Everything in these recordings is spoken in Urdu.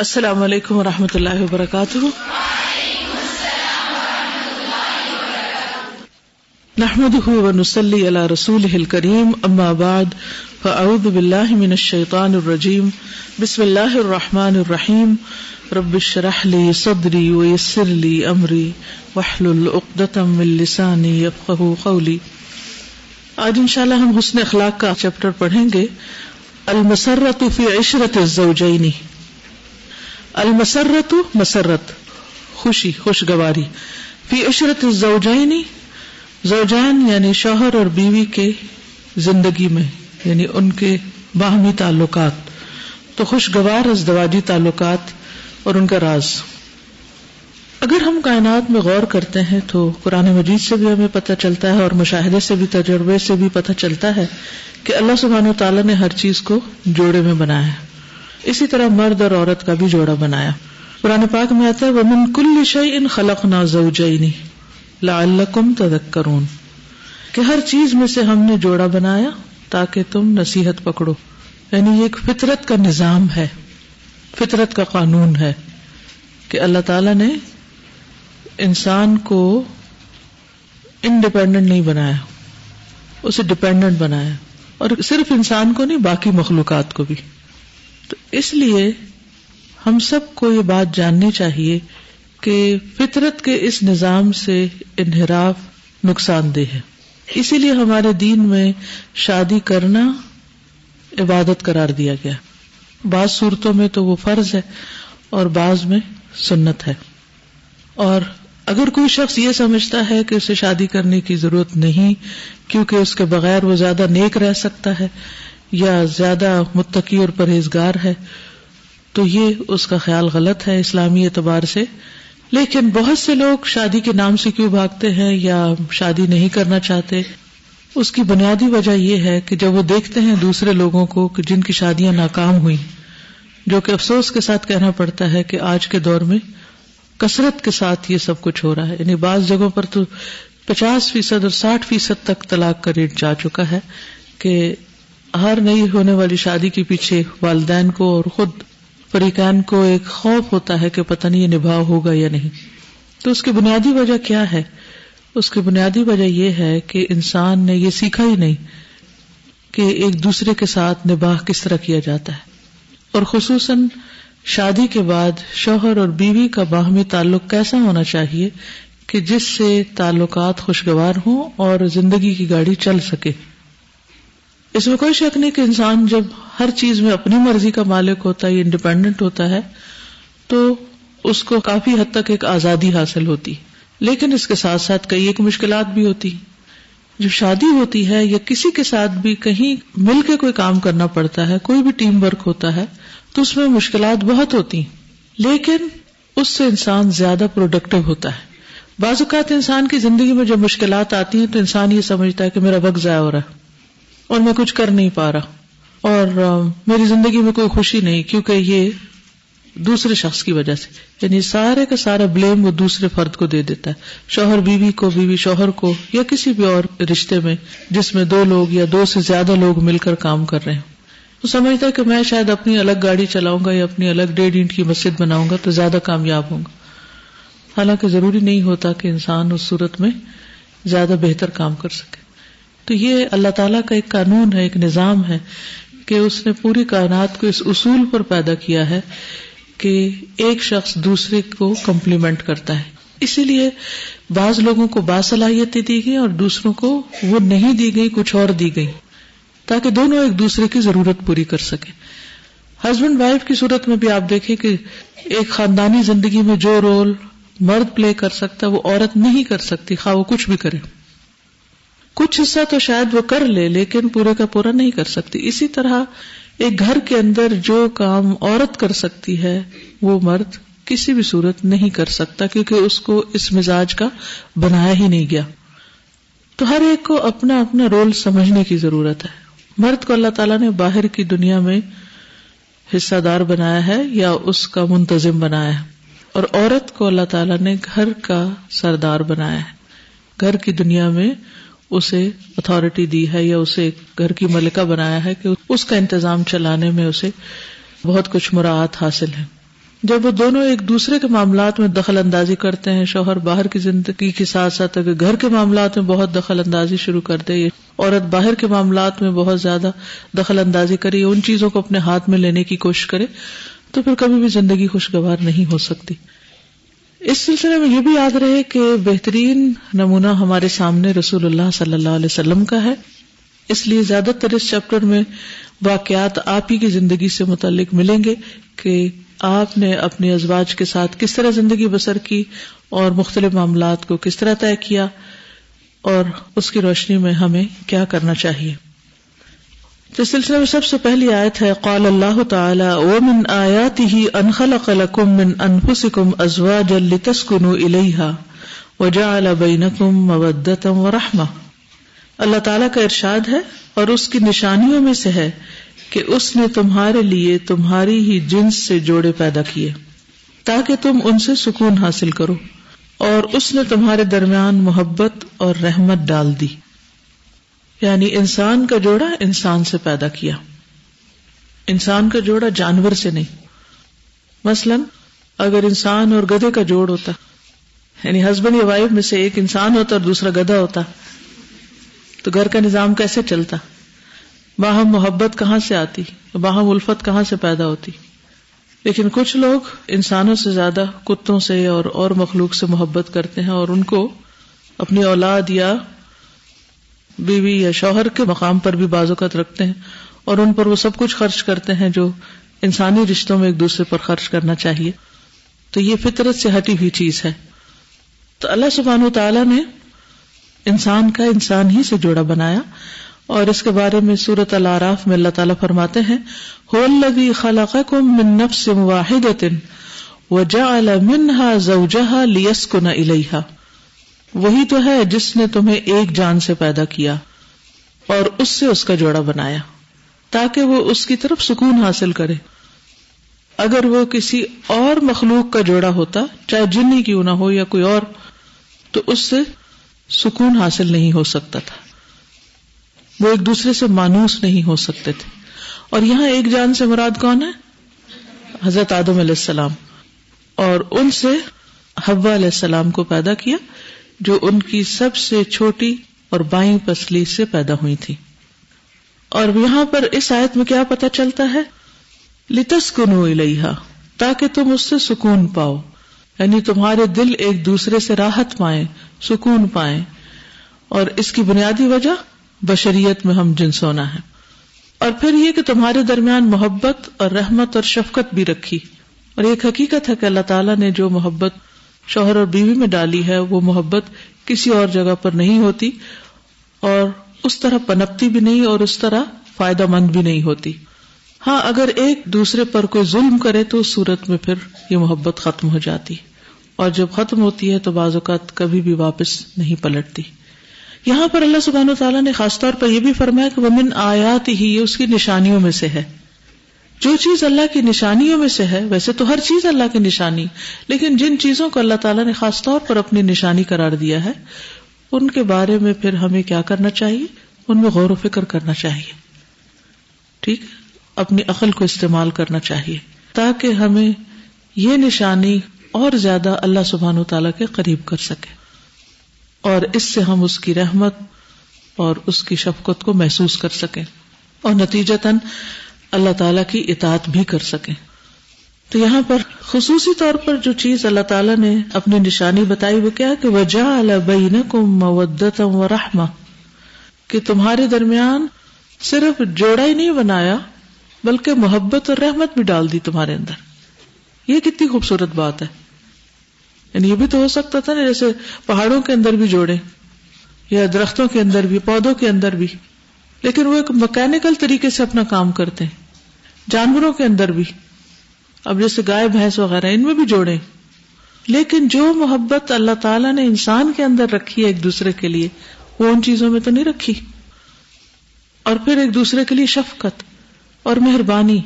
السلام علیکم و رحمۃ اللہ وبرکاتہ۔ نحمد ونسلی علی رسول کریم اما بعد، فاعوذ باللہ من الشیطان الرجیم، بسم اللہ الرحمن الرحیم۔ رب اشرح لی صدری ویسر لی امری، واحلل عقدۃ من لسانی یفقهوا قولی۔ آج انشاءاللہ ہم حسن اخلاق کا چیپٹر پڑھیں گے۔ المسرت فی عشرت الزوجین۔ المسرت مسرت، خوشی، خوشگواری۔ فی عشرت الزوجین زوجین یعنی شوہر اور بیوی کے زندگی میں یعنی ان کے باہمی تعلقات۔ تو خوشگوار، ازدواجی تعلقات اور ان کا راز۔ اگر ہم کائنات میں غور کرتے ہیں تو قرآن مجید سے بھی ہمیں پتہ چلتا ہے اور مشاہدے سے بھی، تجربے سے بھی پتہ چلتا ہے کہ اللہ سبحانہ و تعالیٰ نے ہر چیز کو جوڑے میں بنایا ہے۔ اسی طرح مرد اور عورت کا بھی جوڑا بنایا۔ قرآن پاک میں آتا ہے، ومن کل شعی ان خلق نا زوجینی لعلکم تذکرون۔ کہ ہر چیز میں سے ہم نے جوڑا بنایا تاکہ تم نصیحت پکڑو۔ یعنی یہ ایک فطرت کا نظام ہے، فطرت کا قانون ہے کہ اللہ تعالی نے انسان کو انڈیپینڈنٹ نہیں بنایا، اسے ڈپینڈنٹ بنایا۔ اور صرف انسان کو نہیں، باقی مخلوقات کو بھی۔ تو اس لیے ہم سب کو یہ بات جاننی چاہیے کہ فطرت کے اس نظام سے انحراف نقصان دہ ہے۔ اسی لیے ہمارے دین میں شادی کرنا عبادت قرار دیا گیا۔ بعض صورتوں میں تو وہ فرض ہے اور بعض میں سنت ہے۔ اور اگر کوئی شخص یہ سمجھتا ہے کہ اسے شادی کرنے کی ضرورت نہیں کیونکہ اس کے بغیر وہ زیادہ نیک رہ سکتا ہے یا زیادہ متقی اور پرہیزگار ہے، تو یہ اس کا خیال غلط ہے اسلامی اعتبار سے۔ لیکن بہت سے لوگ شادی کے نام سے کیوں بھاگتے ہیں یا شادی نہیں کرنا چاہتے؟ اس کی بنیادی وجہ یہ ہے کہ جب وہ دیکھتے ہیں دوسرے لوگوں کو کہ جن کی شادیاں ناکام ہوئی جو کہ افسوس کے ساتھ کہنا پڑتا ہے کہ آج کے دور میں کثرت کے ساتھ یہ سب کچھ ہو رہا ہے۔ یعنی بعض جگہوں پر تو پچاس فیصد اور ساٹھ فیصد تک طلاق کا ریٹ جا چکا ہے کہ ہر نئی ہونے والی شادی کے پیچھے والدین کو اور خود فریقین کو ایک خوف ہوتا ہے کہ پتہ نہیں یہ نبھاؤ ہوگا یا نہیں۔ تو اس کی بنیادی وجہ کیا ہے؟ اس کی بنیادی وجہ یہ ہے کہ انسان نے یہ سیکھا ہی نہیں کہ ایک دوسرے کے ساتھ نباہ کس طرح کیا جاتا ہے۔ اور خصوصاً شادی کے بعد شوہر اور بیوی کا باہمی تعلق کیسا ہونا چاہیے کہ جس سے تعلقات خوشگوار ہوں اور زندگی کی گاڑی چل سکے۔ اس میں کوئی شک نہیں کہ انسان جب ہر چیز میں اپنی مرضی کا مالک ہوتا ہے انڈیپینڈنٹ ہوتا ہے، تو اس کو کافی حد تک ایک آزادی حاصل ہوتی۔ لیکن اس کے ساتھ ساتھ کئی ایک مشکلات بھی ہوتی۔ جب شادی ہوتی ہے یا کسی کے ساتھ بھی کہیں مل کے کوئی کام کرنا پڑتا ہے، کوئی بھی ٹیم ورک ہوتا ہے، تو اس میں مشکلات بہت ہوتی۔ لیکن اس سے انسان زیادہ پروڈکٹیو ہوتا ہے۔ بعض اوقات انسان کی زندگی میں جب مشکلات آتی ہیں تو انسان یہ سمجھتا ہے کہ میرا وقت ضائع ہو رہا ہے۔ اور میں کچھ کر نہیں پا رہا۔ اور میری زندگی میں کوئی خوشی نہیں، کیونکہ یہ دوسرے شخص کی وجہ سے۔ یعنی سارے کا سارا بلیم وہ دوسرے فرد کو دے دیتا ہے۔ شوہر بیوی کو، بیوی شوہر کو، یا کسی بھی اور رشتے میں، جس میں دو لوگ یا دو سے زیادہ لوگ مل کر کام کر رہے ہیں تو سمجھتا ہے کہ میں شاید اپنی الگ گاڑی چلاؤں گا یا اپنی الگ ڈیڑھ اینٹ کی مسجد بناؤں گا تو زیادہ کامیاب ہوں گا۔ حالانکہ ضروری نہیں ہوتا کہ انسان اس صورت میں زیادہ بہتر کام کر سکے۔ تو یہ اللہ تعالیٰ کا ایک قانون ہے، ایک نظام ہے کہ اس نے پوری کائنات کو اس اصول پر پیدا کیا ہے کہ ایک شخص دوسرے کو کمپلیمنٹ کرتا ہے۔ اسی لیے بعض لوگوں کو باصلاحیتیں دی گئی اور دوسروں کو وہ نہیں دی گئی، کچھ اور دی گئی، تاکہ دونوں ایک دوسرے کی ضرورت پوری کر سکے ہسبینڈ وائف کی صورت میں بھی آپ دیکھیں کہ ایک خاندانی زندگی میں جو رول مرد پلے کر سکتا ہے، وہ عورت نہیں کر سکتی، خواہ وہ کچھ بھی کرے۔ کچھ حصہ تو شاید وہ کر لے، لیکن پورے کا پورا نہیں کر سکتی۔ اسی طرح ایک گھر کے اندر جو کام عورت کر سکتی ہے، وہ مرد کسی بھی صورت نہیں کر سکتا، کیونکہ اس کو اس مزاج کا بنایا ہی نہیں گیا۔ تو ہر ایک کو اپنا اپنا رول سمجھنے کی ضرورت ہے۔ مرد کو اللہ تعالیٰ نے باہر کی دنیا میں حصہ دار بنایا ہے یا اس کا منتظم بنایا ہے۔ اور عورت کو اللہ تعالیٰ نے گھر کا سردار بنایا ہے۔ گھر کی دنیا میں اسے اتارٹی دی ہے یا اسے گھر کی ملکہ بنایا ہے کہ اس کا انتظام چلانے میں اسے بہت کچھ مراعات حاصل ہے۔ جب وہ دونوں ایک دوسرے کے معاملات میں دخل اندازی کرتے ہیں، شوہر باہر کی زندگی کے ساتھ ساتھ اگر گھر کے معاملات میں بہت دخل اندازی شروع کر دے، عورت باہر کے معاملات میں بہت زیادہ دخل اندازی کرے ان چیزوں کو اپنے ہاتھ میں لینے کی کوشش کرے، تو پھر کبھی بھی زندگی خوشگوار نہیں ہو سکتی۔ اس سلسلے میں یہ بھی یاد رہے کہ بہترین نمونہ ہمارے سامنے رسول اللہ صلی اللہ علیہ وسلم کا ہے۔ اس لیے زیادہ تر اس چیپٹر میں واقعات آپ ہی کی زندگی سے متعلق ملیں گے کہ آپ نے اپنے ازواج کے ساتھ کس طرح زندگی بسر کی اور مختلف معاملات کو کس طرح طے کیا اور اس کی روشنی میں ہمیں کیا کرنا چاہیے۔ تو سلسلے میں سب سے پہلی آیت ہے، قال اللہ تعالی، ومن آیاته ان خلق لكم من انفسكم ازواجا لتسكنوا اليها وجعل بينكم موده ورحمه اللہ تعالیٰ کا ارشاد ہے اور اس کی نشانیوں میں سے ہے کہ اس نے تمہارے لیے تمہاری ہی جنس سے جوڑے پیدا کیے، تاکہ تم ان سے سکون حاصل کرو۔ اور اس نے تمہارے درمیان محبت اور رحمت ڈال دی۔ یعنی انسان کا جوڑا انسان سے پیدا کیا۔ انسان کا جوڑا جانور سے نہیں۔ مثلا اگر انسان اور گدے کا جوڑ ہوتا یعنی ہسبینڈ یا وائف میں سے ایک انسان ہوتا اور دوسرا گدھا ہوتا، تو گھر کا نظام کیسے چلتا؟ باہم محبت کہاں سے آتی؟ باہم الفت کہاں سے پیدا ہوتی؟ لیکن کچھ لوگ انسانوں سے زیادہ کتوں سے اور اور مخلوق سے محبت کرتے ہیں اور ان کو اپنی اولاد یا بیوی یا شوہر کے مقام پر بھی بازوقت رکھتے ہیں اور ان پر وہ سب کچھ خرچ کرتے ہیں جو انسانی رشتوں میں ایک دوسرے پر خرچ کرنا چاہیے۔ تو یہ فطرت سے ہٹی ہوئی چیز ہے۔ تو اللہ سبحانہ و تعالیٰ نے انسان کا انسان ہی سے جوڑا بنایا اور اس کے بارے میں سورت العراف میں اللہ تعالیٰ فرماتے ہیں من نفس واحد وجعل منها زوجها ليسكن اليها وہی تو ہے جس نے تمہیں ایک جان سے پیدا کیا اور اس سے اس کا جوڑا بنایا تاکہ وہ اس کی طرف سکون حاصل کرے۔ اگر وہ کسی اور مخلوق کا جوڑا ہوتا، چاہے جنی کیوں نہ ہو یا کوئی اور، تو اس سے سکون حاصل نہیں ہو سکتا تھا۔ وہ ایک دوسرے سے مانوس نہیں ہو سکتے تھے۔ اور یہاں ایک جان سے مراد کون ہے؟ حضرت آدم علیہ السلام۔ اور ان سے حوا علیہ السلام کو پیدا کیا۔ جو ان کی سب سے چھوٹی اور بائیں پسلی سے پیدا ہوئی تھی۔ اور یہاں پر اس آیت میں کیا پتا چلتا ہے؟ لتس کنو الحا تاکہ تم اس سے سکون پاؤ۔ یعنی تمہارے دل ایک دوسرے سے راحت پائیں، سکون پائیں۔ اور اس کی بنیادی وجہ، بشریت میں ہم جن سونا ہے۔ اور پھر یہ کہ تمہارے درمیان محبت اور رحمت اور شفقت بھی رکھی۔ اور ایک حقیقت ہے کہ اللہ تعالیٰ نے جو محبت شوہر اور بیوی میں ڈالی ہے، وہ محبت کسی اور جگہ پر نہیں ہوتی اور اس طرح پنپتی بھی نہیں اور اس طرح فائدہ مند بھی نہیں ہوتی۔ ہاں اگر ایک دوسرے پر کوئی ظلم کرے تو اس صورت میں پھر یہ محبت ختم ہو جاتی۔ اور جب ختم ہوتی ہے تو بعض اوقات کبھی بھی واپس نہیں پلٹتی۔ یہاں پر اللہ سبحان و تعالیٰ نے خاص طور پر یہ بھی فرمایا کہ ومن آیات ہی یہ اس کی نشانیوں میں سے ہے۔ جو چیز اللہ کی نشانیوں میں سے ہے، ویسے تو ہر چیز اللہ کی نشانی، لیکن جن چیزوں کو اللہ تعالیٰ نے خاص طور پر اپنی نشانی قرار دیا ہے، ان کے بارے میں پھر ہمیں کیا کرنا چاہیے؟ ان میں غور و فکر کرنا چاہیے۔ ٹھیک؟ اپنی عقل کو استعمال کرنا چاہیے، تاکہ ہمیں یہ نشانی اور زیادہ اللہ سبحان و تعالیٰ کے قریب کر سکے۔ اور اس سے ہم اس کی رحمت اور اس کی شفقت کو محسوس کر سکیں۔ اور نتیجتاً اللہ تعالی کی اطاعت بھی کر سکیں۔ تو یہاں پر خصوصی طور پر جو چیز اللہ تعالیٰ نے اپنی نشانی بتائی وہ کیا کہ وجہ البین مودت و رحما کہ تمہارے درمیان صرف جوڑا ہی نہیں بنایا، بلکہ محبت اور رحمت بھی ڈال دی تمہارے اندر۔ یہ کتنی خوبصورت بات ہے۔ یعنی یہ بھی تو ہو سکتا تھا نا جیسے پہاڑوں کے اندر بھی جوڑے، یا درختوں کے اندر بھی، پودوں کے اندر بھی۔ لیکن وہ ایک مکینکل طریقے سے اپنا کام کرتے ہیں، جانوروں کے اندر بھی۔ اب جیسے گائے، بھینس وغیرہ، ان میں بھی جوڑے۔ لیکن جو محبت اللہ تعالیٰ نے انسان کے اندر رکھی ہے ایک دوسرے کے لیے، وہ ان چیزوں میں تو نہیں رکھی۔ اور پھر ایک دوسرے کے لیے شفقت اور مہربانی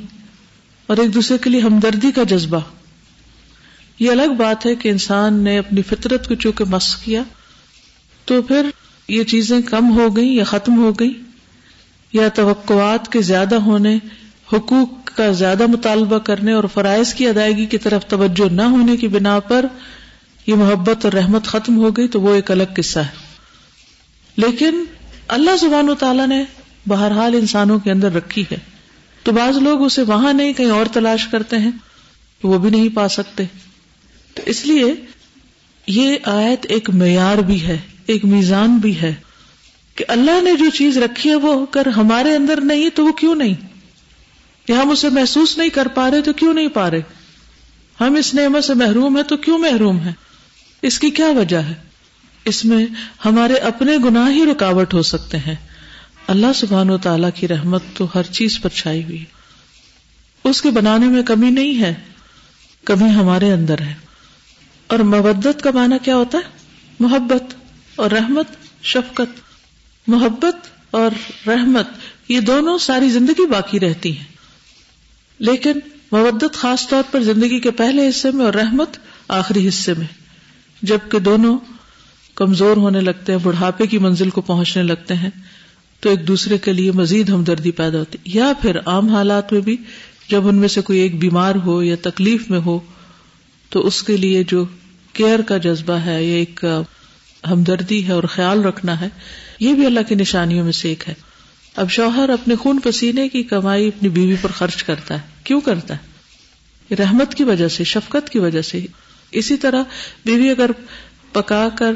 اور ایک دوسرے کے لیے ہمدردی کا جذبہ۔ یہ الگ بات ہے کہ انسان نے اپنی فطرت کو چونکہ مس کیا، تو پھر یہ چیزیں کم ہو گئی یا ختم ہو گئی یا توقعات کے زیادہ ہونے، حقوق کا زیادہ مطالبہ کرنے اور فرائض کی ادائیگی کی طرف توجہ نہ ہونے کی بنا پر یہ محبت اور رحمت ختم ہو گئی تو وہ ایک الگ قصہ ہے۔ لیکن اللہ زبان و تعالیٰ نے بہرحال انسانوں کے اندر رکھی ہے۔ تو بعض لوگ اسے وہاں نہیں، کہیں اور تلاش کرتے ہیں وہ بھی نہیں پا سکتے۔ تو اس لیے یہ آیت ایک معیار بھی ہے، ایک میزان بھی ہے۔ کہ اللہ نے جو چیز رکھی ہے وہ اگر ہمارے اندر نہیں تو وہ کیوں نہیں؟ یا ہم اسے محسوس نہیں کر پا رہے تو کیوں نہیں پا رہے؟ ہم اس نعمت سے محروم ہے تو کیوں محروم ہے اس کی کیا وجہ ہے؟ اس میں ہمارے اپنے گناہ ہی رکاوٹ ہو سکتے ہیں۔ اللہ سبحان و تعالی کی رحمت تو ہر چیز پر چھائی ہوئی اس کے بنانے میں کمی نہیں ہے، کمی ہمارے اندر ہے۔ اور مبت کا معنی کیا ہوتا ہے؟ محبت اور رحمت، شفقت۔ محبت اور رحمت، یہ دونوں ساری زندگی باقی رہتی ہیں۔ لیکن مبت خاص طور پر زندگی کے پہلے حصے میں اور رحمت آخری حصے میں۔ جبکہ دونوں کمزور ہونے لگتے ہیں، بڑھاپے کی منزل کو پہنچنے لگتے ہیں، تو ایک دوسرے کے لیے مزید ہمدردی پیدا ہوتی یا پھر عام حالات میں بھی جب ان میں سے کوئی ایک بیمار ہو یا تکلیف میں ہو، تو اس کے لیے جو کیئر کا جذبہ ہے یا ایک ہمدردی ہے اور خیال رکھنا ہے یہ بھی اللہ کی نشانیوں میں سے ایک ہے۔ اب شوہر اپنے خون پسینے کی کمائی اپنی بیوی پر خرچ کرتا ہے۔ کیوں کرتا ہے؟ رحمت کی وجہ سے، شفقت کی وجہ سے۔ اسی طرح بیوی اگر پکا کر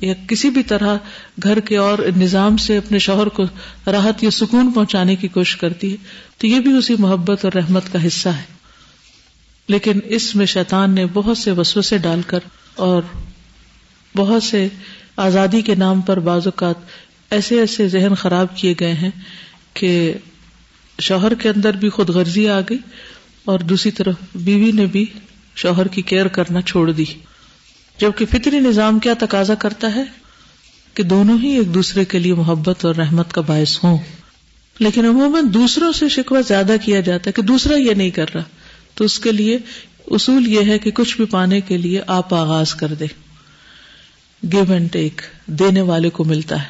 یا کسی بھی طرح گھر کے اور نظام سے اپنے شوہر کو راحت یا سکون پہنچانے کی کوشش کرتی ہے، تو یہ بھی اسی محبت اور رحمت کا حصہ ہے۔ لیکن اس میں شیطان نے بہت سے وسوسے ڈال کر اور بہت سے آزادی کے نام پر بعض اوقات ایسے ایسے ذہن خراب کیے گئے ہیں کہ شوہر کے اندر بھی خود غرضی آ گئی اور دوسری طرف بیوی نے بھی شوہر کی کیئر کرنا چھوڑ دی۔ جبکہ فطری نظام کیا تقاضا کرتا ہے کہ دونوں ہی ایک دوسرے کے لیے محبت اور رحمت کا باعث ہوں۔ لیکن عموماً دوسروں سے شکوہ زیادہ کیا جاتا ہے کہ دوسرا یہ نہیں کر رہا۔ تو اس کے لیے اصول یہ ہے کہ کچھ بھی پانے کے لیے آپ آغاز کر دے گیو اینڈ ٹیک دینے والے کو ملتا ہے۔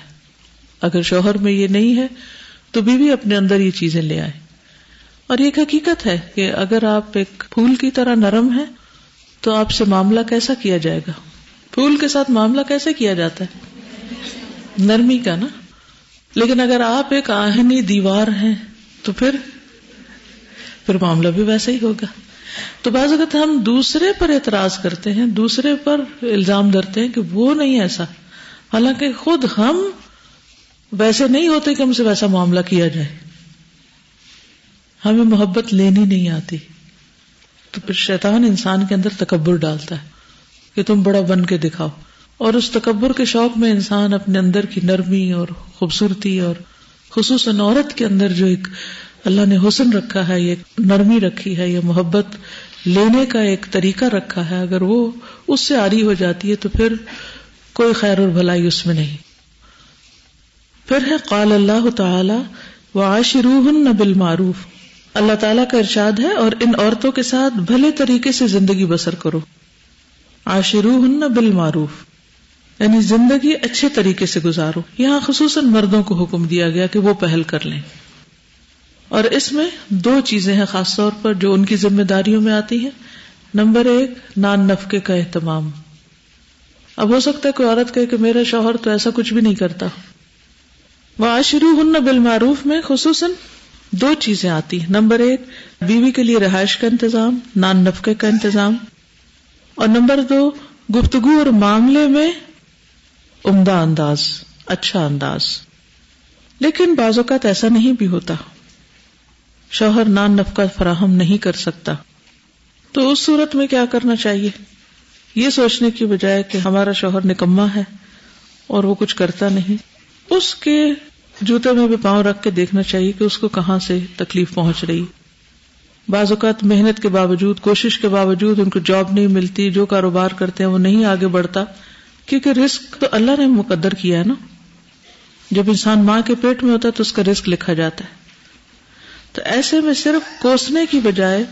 اگر شوہر میں یہ نہیں ہے، تو بیوی بھی اپنے اندر یہ چیزیں لے آئے۔ اور ایک حقیقت ہے کہ اگر آپ ایک پھول کی طرح نرم ہے تو آپ سے معاملہ کیسا کیا جائے گا؟ پھول کے ساتھ معاملہ کیسے کیا جاتا ہے؟ نرمی کا نا۔ لیکن اگر آپ ایک آہنی دیوار ہیں، تو پھر پھر معاملہ بھی ویسا ہی ہوگا۔ تو بعض اوقات ہم دوسرے پر اعتراض کرتے ہیں، دوسرے پر الزام درتے ہیں کہ وہ نہیں ایسا۔ حالانکہ خود ہم ویسے نہیں ہوتے کہ ہم سے ویسا معاملہ کیا جائے۔ ہمیں محبت لینی نہیں آتی۔ تو پھر شیطان انسان کے اندر تکبر ڈالتا ہے کہ تم بڑا بن کے دکھاؤ۔ اور اس تکبر کے شوق میں انسان اپنے اندر کی نرمی اور خوبصورتی اور خصوصاً عورت کے اندر جو ایک اللہ نے حسن رکھا ہے، یہ نرمی رکھی ہے، یہ محبت لینے کا ایک طریقہ رکھا ہے۔ اگر وہ اس سے آری ہو جاتی ہے تو پھر کوئی خیر اور بھلائی اس میں نہیں۔ پھر ہے، قال اللہ تعالی و عاشروہ بالمعروف۔ اللہ تعالیٰ کا ارشاد ہے، اور ان عورتوں کے ساتھ بھلے طریقے سے زندگی بسر کرو۔ آشرو ہن بالمعروف۔ یعنی زندگی اچھے طریقے سے گزارو۔ یہاں خصوصاً مردوں کو حکم دیا گیا کہ وہ پہل کر لیں۔ اور اس میں دو چیزیں ہیں خاص طور پر جو ان کی ذمہ داریوں میں آتی ہیں۔ نمبر ایک، نان نفقے کا اہتمام۔ اب ہو سکتا ہے کوئی عورت کہے کہ میرا شوہر تو ایسا کچھ بھی نہیں کرتا۔ وہ آشرو ہن بالمعروف میں خصوصاً دو چیزیں آتی ہیں۔ نمبر ایک، بیوی کے لیے رہائش کا انتظام، نان نفقے کا انتظام۔ اور نمبر دو، گفتگو اور معاملے میں عمدہ انداز اچھا انداز۔ لیکن بعض اوقات ایسا نہیں بھی ہوتا۔ شوہر نان نفقہ فراہم نہیں کر سکتا۔ تو اس صورت میں کیا کرنا چاہیے؟ یہ سوچنے کی بجائے کہ ہمارا شوہر نکما ہے اور وہ کچھ کرتا نہیں۔ اس کے جوتے میں بھی پاؤں رکھ کے دیکھنا چاہیے کہ اس کو کہاں سے تکلیف پہنچ رہی۔ بعض اوقات محنت کے باوجود، کوشش کے باوجود ان کو جاب نہیں ملتی، جو کاروبار کرتے ہیں وہ نہیں آگے بڑھتا۔ کیونکہ رسک تو اللہ نے مقدر کیا ہے نا۔ جب انسان ماں کے پیٹ میں ہوتا ہے تو اس کا رسک لکھا جاتا ہے۔ تو ایسے میں صرف کوسنے کی بجائے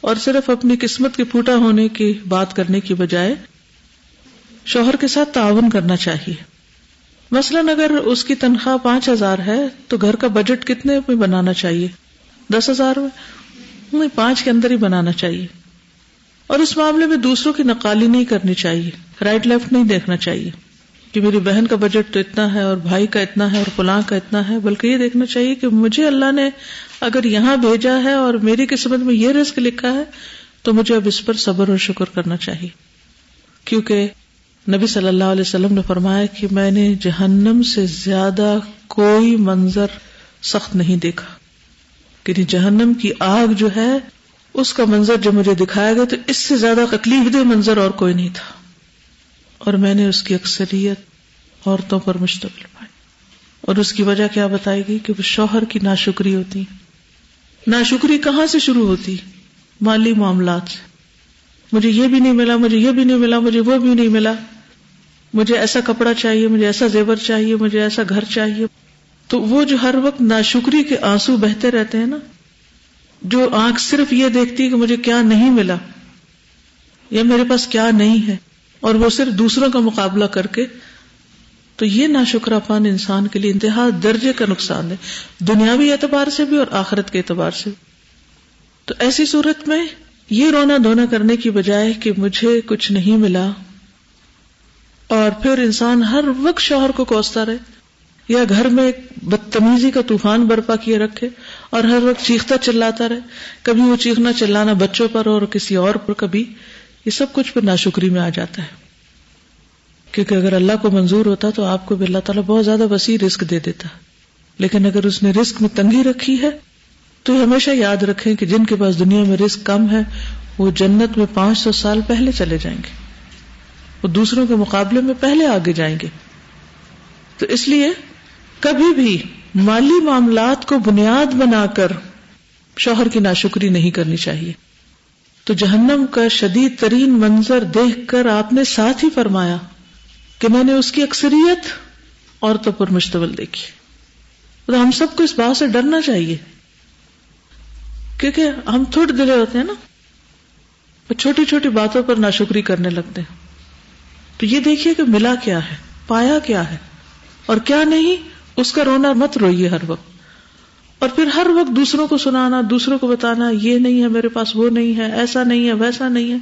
اور صرف اپنی قسمت کے پھوٹا ہونے کی بات کرنے کی بجائے شوہر کے ساتھ تعاون کرنا چاہیے۔ مثلاً اگر اس کی تنخواہ پانچ ہزار ہے، تو گھر کا بجٹ کتنے میں بنانا چاہیے؟ دس ہزار میں؟ نہیں، پانچ کے اندر ہی بنانا چاہیے۔ اور اس معاملے میں دوسروں کی نقالی نہیں کرنی چاہیے رائٹ لیفٹ نہیں دیکھنا چاہیے۔ کہ میری بہن کا بجٹ تو اتنا ہے اور بھائی کا اتنا ہے اور فلاں کا اتنا ہے، بلکہ یہ دیکھنا چاہیے کہ مجھے اللہ نے اگر یہاں بھیجا ہے اور میری قسمت میں یہ رسک لکھا ہے، تو مجھے اب اس پر صبر اور شکر کرنا چاہیے۔ کیونکہ نبی صلی اللہ علیہ وسلم نے فرمایا کہ میں نے جہنم سے زیادہ کوئی منظر سخت نہیں دیکھا۔ کہ جہنم کی آگ جو ہے، اس کا منظر جب مجھے دکھایا گیا تو اس سے زیادہ تکلیف دہ منظر اور کوئی نہیں تھا۔ اور میں نے اس کی اکثریت عورتوں پر مشتمل پائی۔ اور اس کی وجہ کیا بتائے گی کہ وہ شوہر کی ناشکری ہوتی۔ ناشکری کہاں سے شروع ہوتی؟ مالی معاملات سے۔ مجھے یہ بھی نہیں ملا، مجھے یہ بھی نہیں ملا، مجھے وہ بھی نہیں ملا۔ مجھے ایسا کپڑا چاہیے، مجھے ایسا زیور چاہیے، مجھے ایسا گھر چاہیے۔ تو وہ جو ہر وقت ناشکری کے آنسو بہتے رہتے ہیں نا، جو آنکھ صرف یہ دیکھتی ہے کہ مجھے کیا نہیں ملا، یا میرے پاس کیا نہیں ہے۔ اور وہ صرف دوسروں کا مقابلہ کر کے تو یہ نا شکرا پان انسان کے لیے انتہا درجے کا نقصان ہے، دنیاوی اعتبار سے بھی اور آخرت کے اعتبار سے تو ایسی صورت میں یہ رونا دھونا کرنے کی بجائے کہ مجھے کچھ نہیں ملا اور پھر انسان ہر وقت شوہر کو کوستا رہے، یا گھر میں بدتمیزی کا طوفان برپا کیے رکھے اور ہر وقت چیختا چلاتا رہے، کبھی وہ چیخنا چلانا بچوں پر اور کسی اور پر، کبھی یہ سب کچھ پھر ناشکری میں آ جاتا ہے۔ کیونکہ اگر اللہ کو منظور ہوتا تو آپ کو بھی اللہ تعالیٰ بہت زیادہ وسیع رسک دے دیتا۔ لیکن اگر اس نے رسک میں تنگی رکھی ہے تو ہمیشہ یاد رکھیں کہ جن کے پاس دنیا میں رسک کم ہے، وہ جنت میں پانچ سو سال پہلے چلے جائیں گے۔ وہ دوسروں کے مقابلے میں پہلے آگے جائیں گے۔ تو اس لیے کبھی بھی مالی معاملات کو بنیاد بنا کر شوہر کی ناشکری نہیں کرنی چاہیے۔ تو جہنم کا شدید ترین منظر دیکھ کر آپ نے ساتھ ہی فرمایا کہ میں نے اس کی اکثریت عورتوں پر مشتمل دیکھی۔ تو ہم سب کو اس بات سے ڈرنا چاہیے۔ کیونکہ ہم تھوڑے دلے ہوتے ہیں نا۔ چھوٹی چھوٹی باتوں پر ناشکری کرنے لگتے ہیں۔ تو یہ دیکھیے کہ ملا کیا ہے، پایا کیا ہے۔ اور کیا نہیں، اس کا رونا مت روئیے ہر وقت۔ اور پھر ہر وقت دوسروں کو سنانا، دوسروں کو بتانا، یہ نہیں ہے میرے پاس، وہ نہیں ہے، ایسا نہیں ہے، ویسا نہیں ہے۔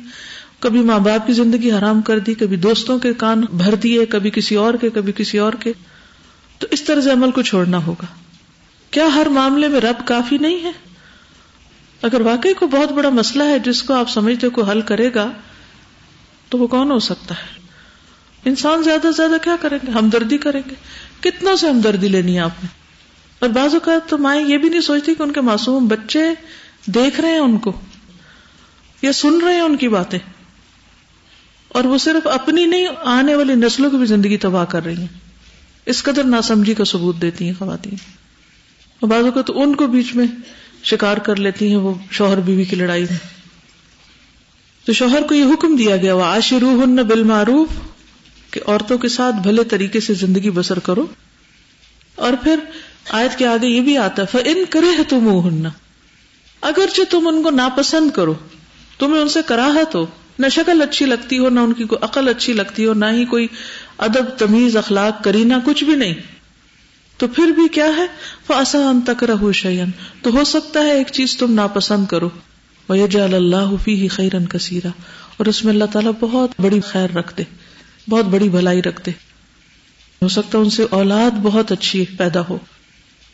کبھی ماں باپ کی زندگی حرام کر دی، کبھی دوستوں کے کان بھر دیے، کبھی کسی اور کے، کبھی کسی اور کے۔ تو اس طرح سے عمل کو چھوڑنا ہوگا۔ کیا ہر معاملے میں رب کافی نہیں ہے؟ اگر واقعی کو بہت بڑا مسئلہ ہے جس کو آپ سمجھتے کو حل کرے گا، تو وہ کون ہو سکتا ہے؟ انسان زیادہ سے زیادہ کیا کریں گے؟ ہمدردی کریں گے۔ کتنوں سے ہمدردی لینی ہے آپ نے؟ اور بعض اوقات تو مائیں یہ بھی نہیں سوچتی کہ ان کے معصوم بچے دیکھ رہے ہیں ان کو یا سن رہے ہیں ان کی باتیں اور وہ صرف اپنی نہیں، آنے والی نسلوں کی بھی زندگی تباہ کر رہی ہیں۔ اس قدر ناسمجھی کا ثبوت دیتی ہیں خواتین۔ اور بعض اوقات تو ان کو بیچ میں شکار کر لیتی ہیں وہ شوہر بیوی کی لڑائی میں۔ تو شوہر کو یہ حکم دیا گیا وہ آشرو ہن بالمعروف، کہ عورتوں کے ساتھ بھلے طریقے سے زندگی بسر کرو۔ اور پھر آیت کے آگے یہ بھی آتا ہے ان کرے تم ہننا اگرچہ تم ان کو ناپسند کرو، تمہیں ان سے کراہت ہو، نہ شکل اچھی لگتی ہو، نہ ان کی کوئی عقل اچھی لگتی ہو، نہ ہی کوئی ادب، تمیز، اخلاق کرینا کچھ بھی نہیں۔ تو پھر بھی کیا ہے؟ ان تک رہو شیئن تو ہو سکتا ہے ایک چیز تم ناپسند کرو۔ وَيَجَعَلَ اللَّهُ فِيهِ خَيْرًا كَثِيرًا۔ اور اس میں اللہ تعالیٰ بہت بڑی خیر رکھتے، بہت بڑی بھلائی رکھتے۔ ہو سکتا ہے ان سے اولاد بہت اچھی پیدا ہو۔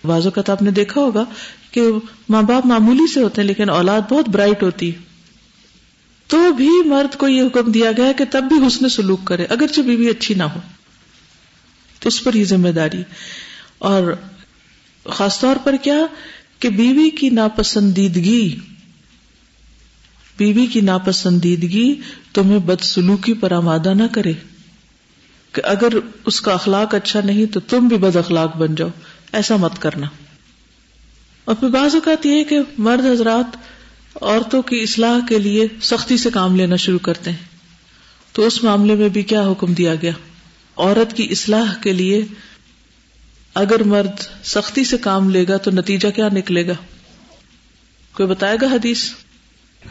بعض اوقات آپ نے دیکھا ہوگا کہ ماں باپ معمولی سے ہوتے ہیں، لیکن اولاد بہت برائٹ ہوتی تو بھی مرد کو یہ حکم دیا گیا کہ تب بھی حسن سلوک کرے، اگرچہ بیوی اچھی نہ ہو۔ تو اس پر یہ ذمہ داری۔ اور خاص طور پر کیا کہ بیوی کی ناپسندیدگی، بیوی کی ناپسندیدگی تمہیں بدسلوکی پر آمادہ نہ کرے۔ کہ اگر اس کا اخلاق اچھا نہیں تو تم بھی بد اخلاق بن جاؤ۔ ایسا مت کرنا۔ اور پھر بعض اوقات یہ کہ مرد حضرات عورتوں کی اصلاح کے لیے سختی سے کام لینا شروع کرتے ہیں۔ تو اس معاملے میں بھی کیا حکم دیا گیا؟ عورت کی اصلاح کے لیے اگر مرد سختی سے کام لے گا تو نتیجہ کیا نکلے گا؟ کوئی بتائے گا حدیث؟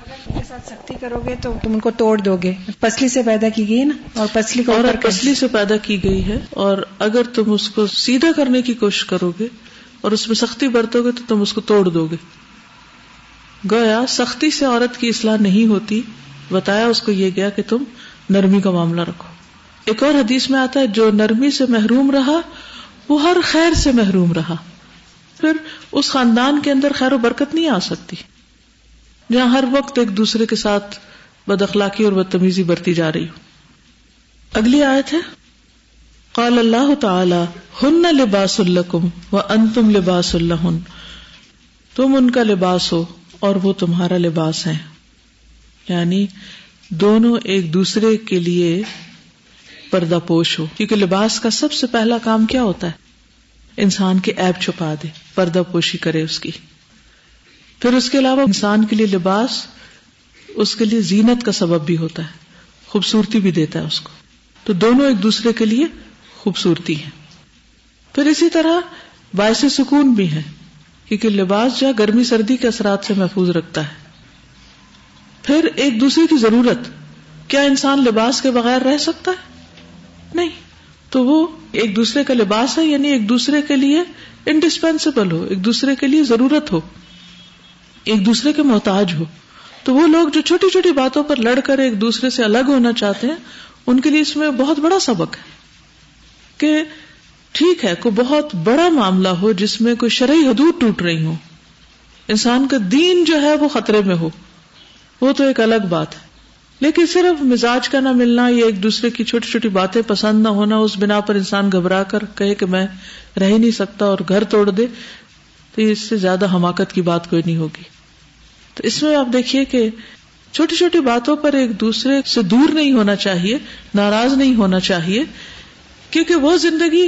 کے ساتھ سختی کرو گے تو تم ان کو توڑ دو گے پسلی سے پیدا کی گئی نا؟ اور پسلی کو اور پسلی سے پیدا کی گئی ہے۔ اور اگر تم اس کو سیدھا کرنے کی کوشش کرو گے اور اس میں سختی برتو گے تو تم اس کو توڑ دو گے گویا سختی سے عورت کی اصلاح نہیں ہوتی۔ بتایا اس کو یہ گیا کہ تم نرمی کا معاملہ رکھو۔ ایک اور حدیث میں آتا ہے جو نرمی سے محروم رہا وہ ہر خیر سے محروم رہا۔ پھر اس خاندان کے اندر خیر و برکت نہیں آ سکتی۔ جہاں ہر وقت ایک دوسرے کے ساتھ بد اخلاقی اور بدتمیزی برتی جا رہی ہو۔ اگلی آیت ہے، قال اللہ تعالی، ہن لباس الکم و انتم لباس اللہ تم ان کا لباس ہو اور وہ تمہارا لباس ہے۔ یعنی دونوں ایک دوسرے کے لیے پردہ پوش ہو۔ کیونکہ لباس کا سب سے پہلا کام کیا ہوتا ہے؟ انسان کے ایپ چھپا دے، پردہ پوشی کرے اس کی۔ پھر اس کے علاوہ انسان کے لیے لباس اس کے لیے زینت کا سبب بھی ہوتا ہے، خوبصورتی بھی دیتا ہے اس کو۔ تو دونوں ایک دوسرے کے لیے خوبصورتی ہے پھر اسی طرح باعث سکون بھی ہے کیونکہ لباس جو گرمی سردی کے اثرات سے محفوظ رکھتا ہے۔ پھر ایک دوسرے کی ضرورت، کیا انسان لباس کے بغیر رہ سکتا ہے؟ نہیں۔ تو وہ ایک دوسرے کا لباس ہے یعنی ایک دوسرے کے لیے انڈسپینسیبل ہو، ایک دوسرے کے لیے ضرورت ہو۔ ایک دوسرے کے محتاج ہو۔ تو وہ لوگ جو چھوٹی چھوٹی باتوں پر لڑ کر ایک دوسرے سے الگ ہونا چاہتے ہیں، ان کے لیے اس میں بہت بڑا سبق ہے کہ ٹھیک ہے، کوئی بہت بڑا معاملہ ہو جس میں کوئی شرعی حدود ٹوٹ رہی ہو انسان کا دین جو ہے وہ خطرے میں ہو۔ وہ تو ایک الگ بات ہے۔ لیکن صرف مزاج کا نہ ملنا یا ایک دوسرے کی چھوٹی چھوٹی باتیں پسند نہ ہونا، اس بنا پر انسان گھبرا کر کہے کہ میں رہ نہیں سکتا اور گھر توڑ دے، تو اس سے زیادہ حماقت کی بات کوئی نہیں ہوگی۔ تو اس میں آپ دیکھیے کہ چھوٹی چھوٹی باتوں پر ایک دوسرے سے دور نہیں ہونا چاہیے، ناراض نہیں ہونا چاہیے، کیونکہ وہ زندگی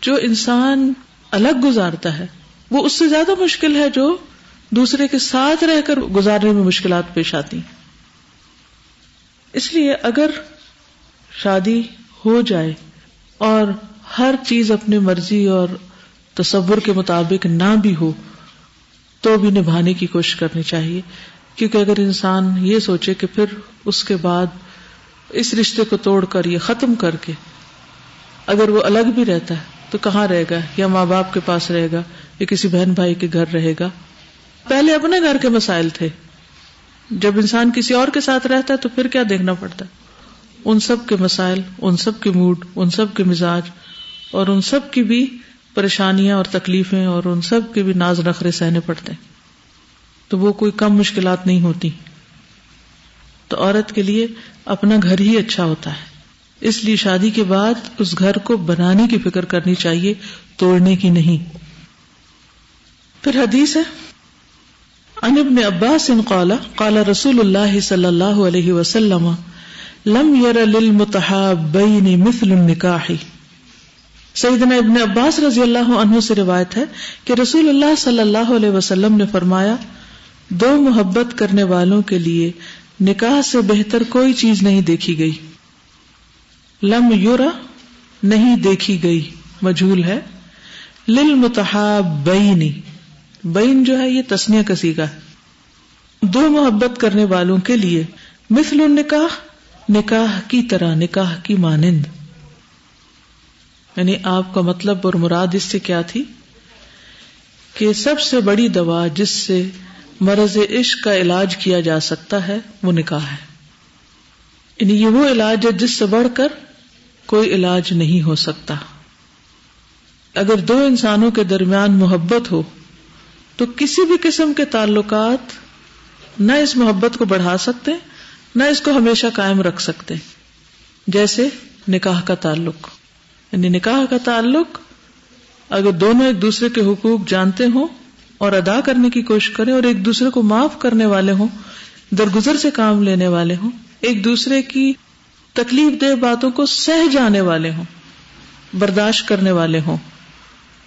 جو انسان الگ گزارتا ہے، وہ اس سے زیادہ مشکل ہے جو دوسرے کے ساتھ رہ کر گزارنے میں مشکلات پیش آتی اس لیے اگر شادی ہو جائے اور ہر چیز اپنی مرضی اور تصور کے مطابق نہ بھی ہو تو بھی نبھانے کی کوشش کرنی چاہیے۔ کیونکہ اگر انسان یہ سوچے کہ پھر اس کے بعد اس رشتے کو توڑ کر یہ ختم کر کے اگر وہ الگ بھی رہتا ہے تو کہاں رہے گا؟ یا ماں باپ کے پاس رہے گا یا کسی بہن بھائی کے گھر رہے گا۔ پہلے اپنے گھر کے مسائل تھے۔ جب انسان کسی اور کے ساتھ رہتا ہے تو پھر کیا دیکھنا پڑتا؟ ہے ان سب کے مسائل، ان سب کے موڈ، ان سب کے مزاج اور ان سب کی بھی پریشانیاں اور تکلیفیں اور ان سب کے بھی ناز نخرے سہنے پڑتے ہیں۔ تو وہ کوئی کم مشکلات نہیں ہوتی۔ تو عورت کے لیے اپنا گھر ہی اچھا ہوتا ہے۔ اس لیے شادی کے بعد اس گھر کو بنانے کی فکر کرنی چاہیے، توڑنے کی نہیں۔ پھر حدیث ہے ان ابن عباس قال قال رسول اللہ صلی اللہ علیہ وسلم، لم یر للمتحابین مثل النکاح۔ سیدنا ابن عباس رضی اللہ عنہ سے روایت ہے کہ رسول اللہ صلی اللہ علیہ وسلم نے فرمایا، دو محبت کرنے والوں کے لیے نکاح سے بہتر کوئی چیز نہیں دیکھی گئی۔ لم یورا نہیں دیکھی گئی۔ مجھول ہے۔ لل متحاب بین جو ہے، یہ تسنیا کسی کا دو محبت کرنے والوں کے لیے مثل نکاح نکاح کی طرح، نکاح کی مانند۔ یعنی آپ کا مطلب اور مراد اس سے کیا تھی؟ کہ سب سے بڑی دوا جس سے مرض عشق کا علاج کیا جا سکتا ہے، وہ نکاح ہے۔ یعنی یہ وہ علاج ہے جس سے بڑھ کر کوئی علاج نہیں ہو سکتا۔ اگر دو انسانوں کے درمیان محبت ہو، تو کسی بھی قسم کے تعلقات نہ اس محبت کو بڑھا سکتے، نہ اس کو ہمیشہ قائم رکھ سکتے، جیسے نکاح کا تعلق۔ یعنی نکاح کا تعلق اگر دونوں ایک دوسرے کے حقوق جانتے ہوں اور ادا کرنے کی کوشش کریں اور ایک دوسرے کو معاف کرنے والے ہوں، درگزر سے کام لینے والے ہوں، ایک دوسرے کی تکلیف دہ باتوں کو سہ جانے والے ہوں، برداشت کرنے والے ہوں،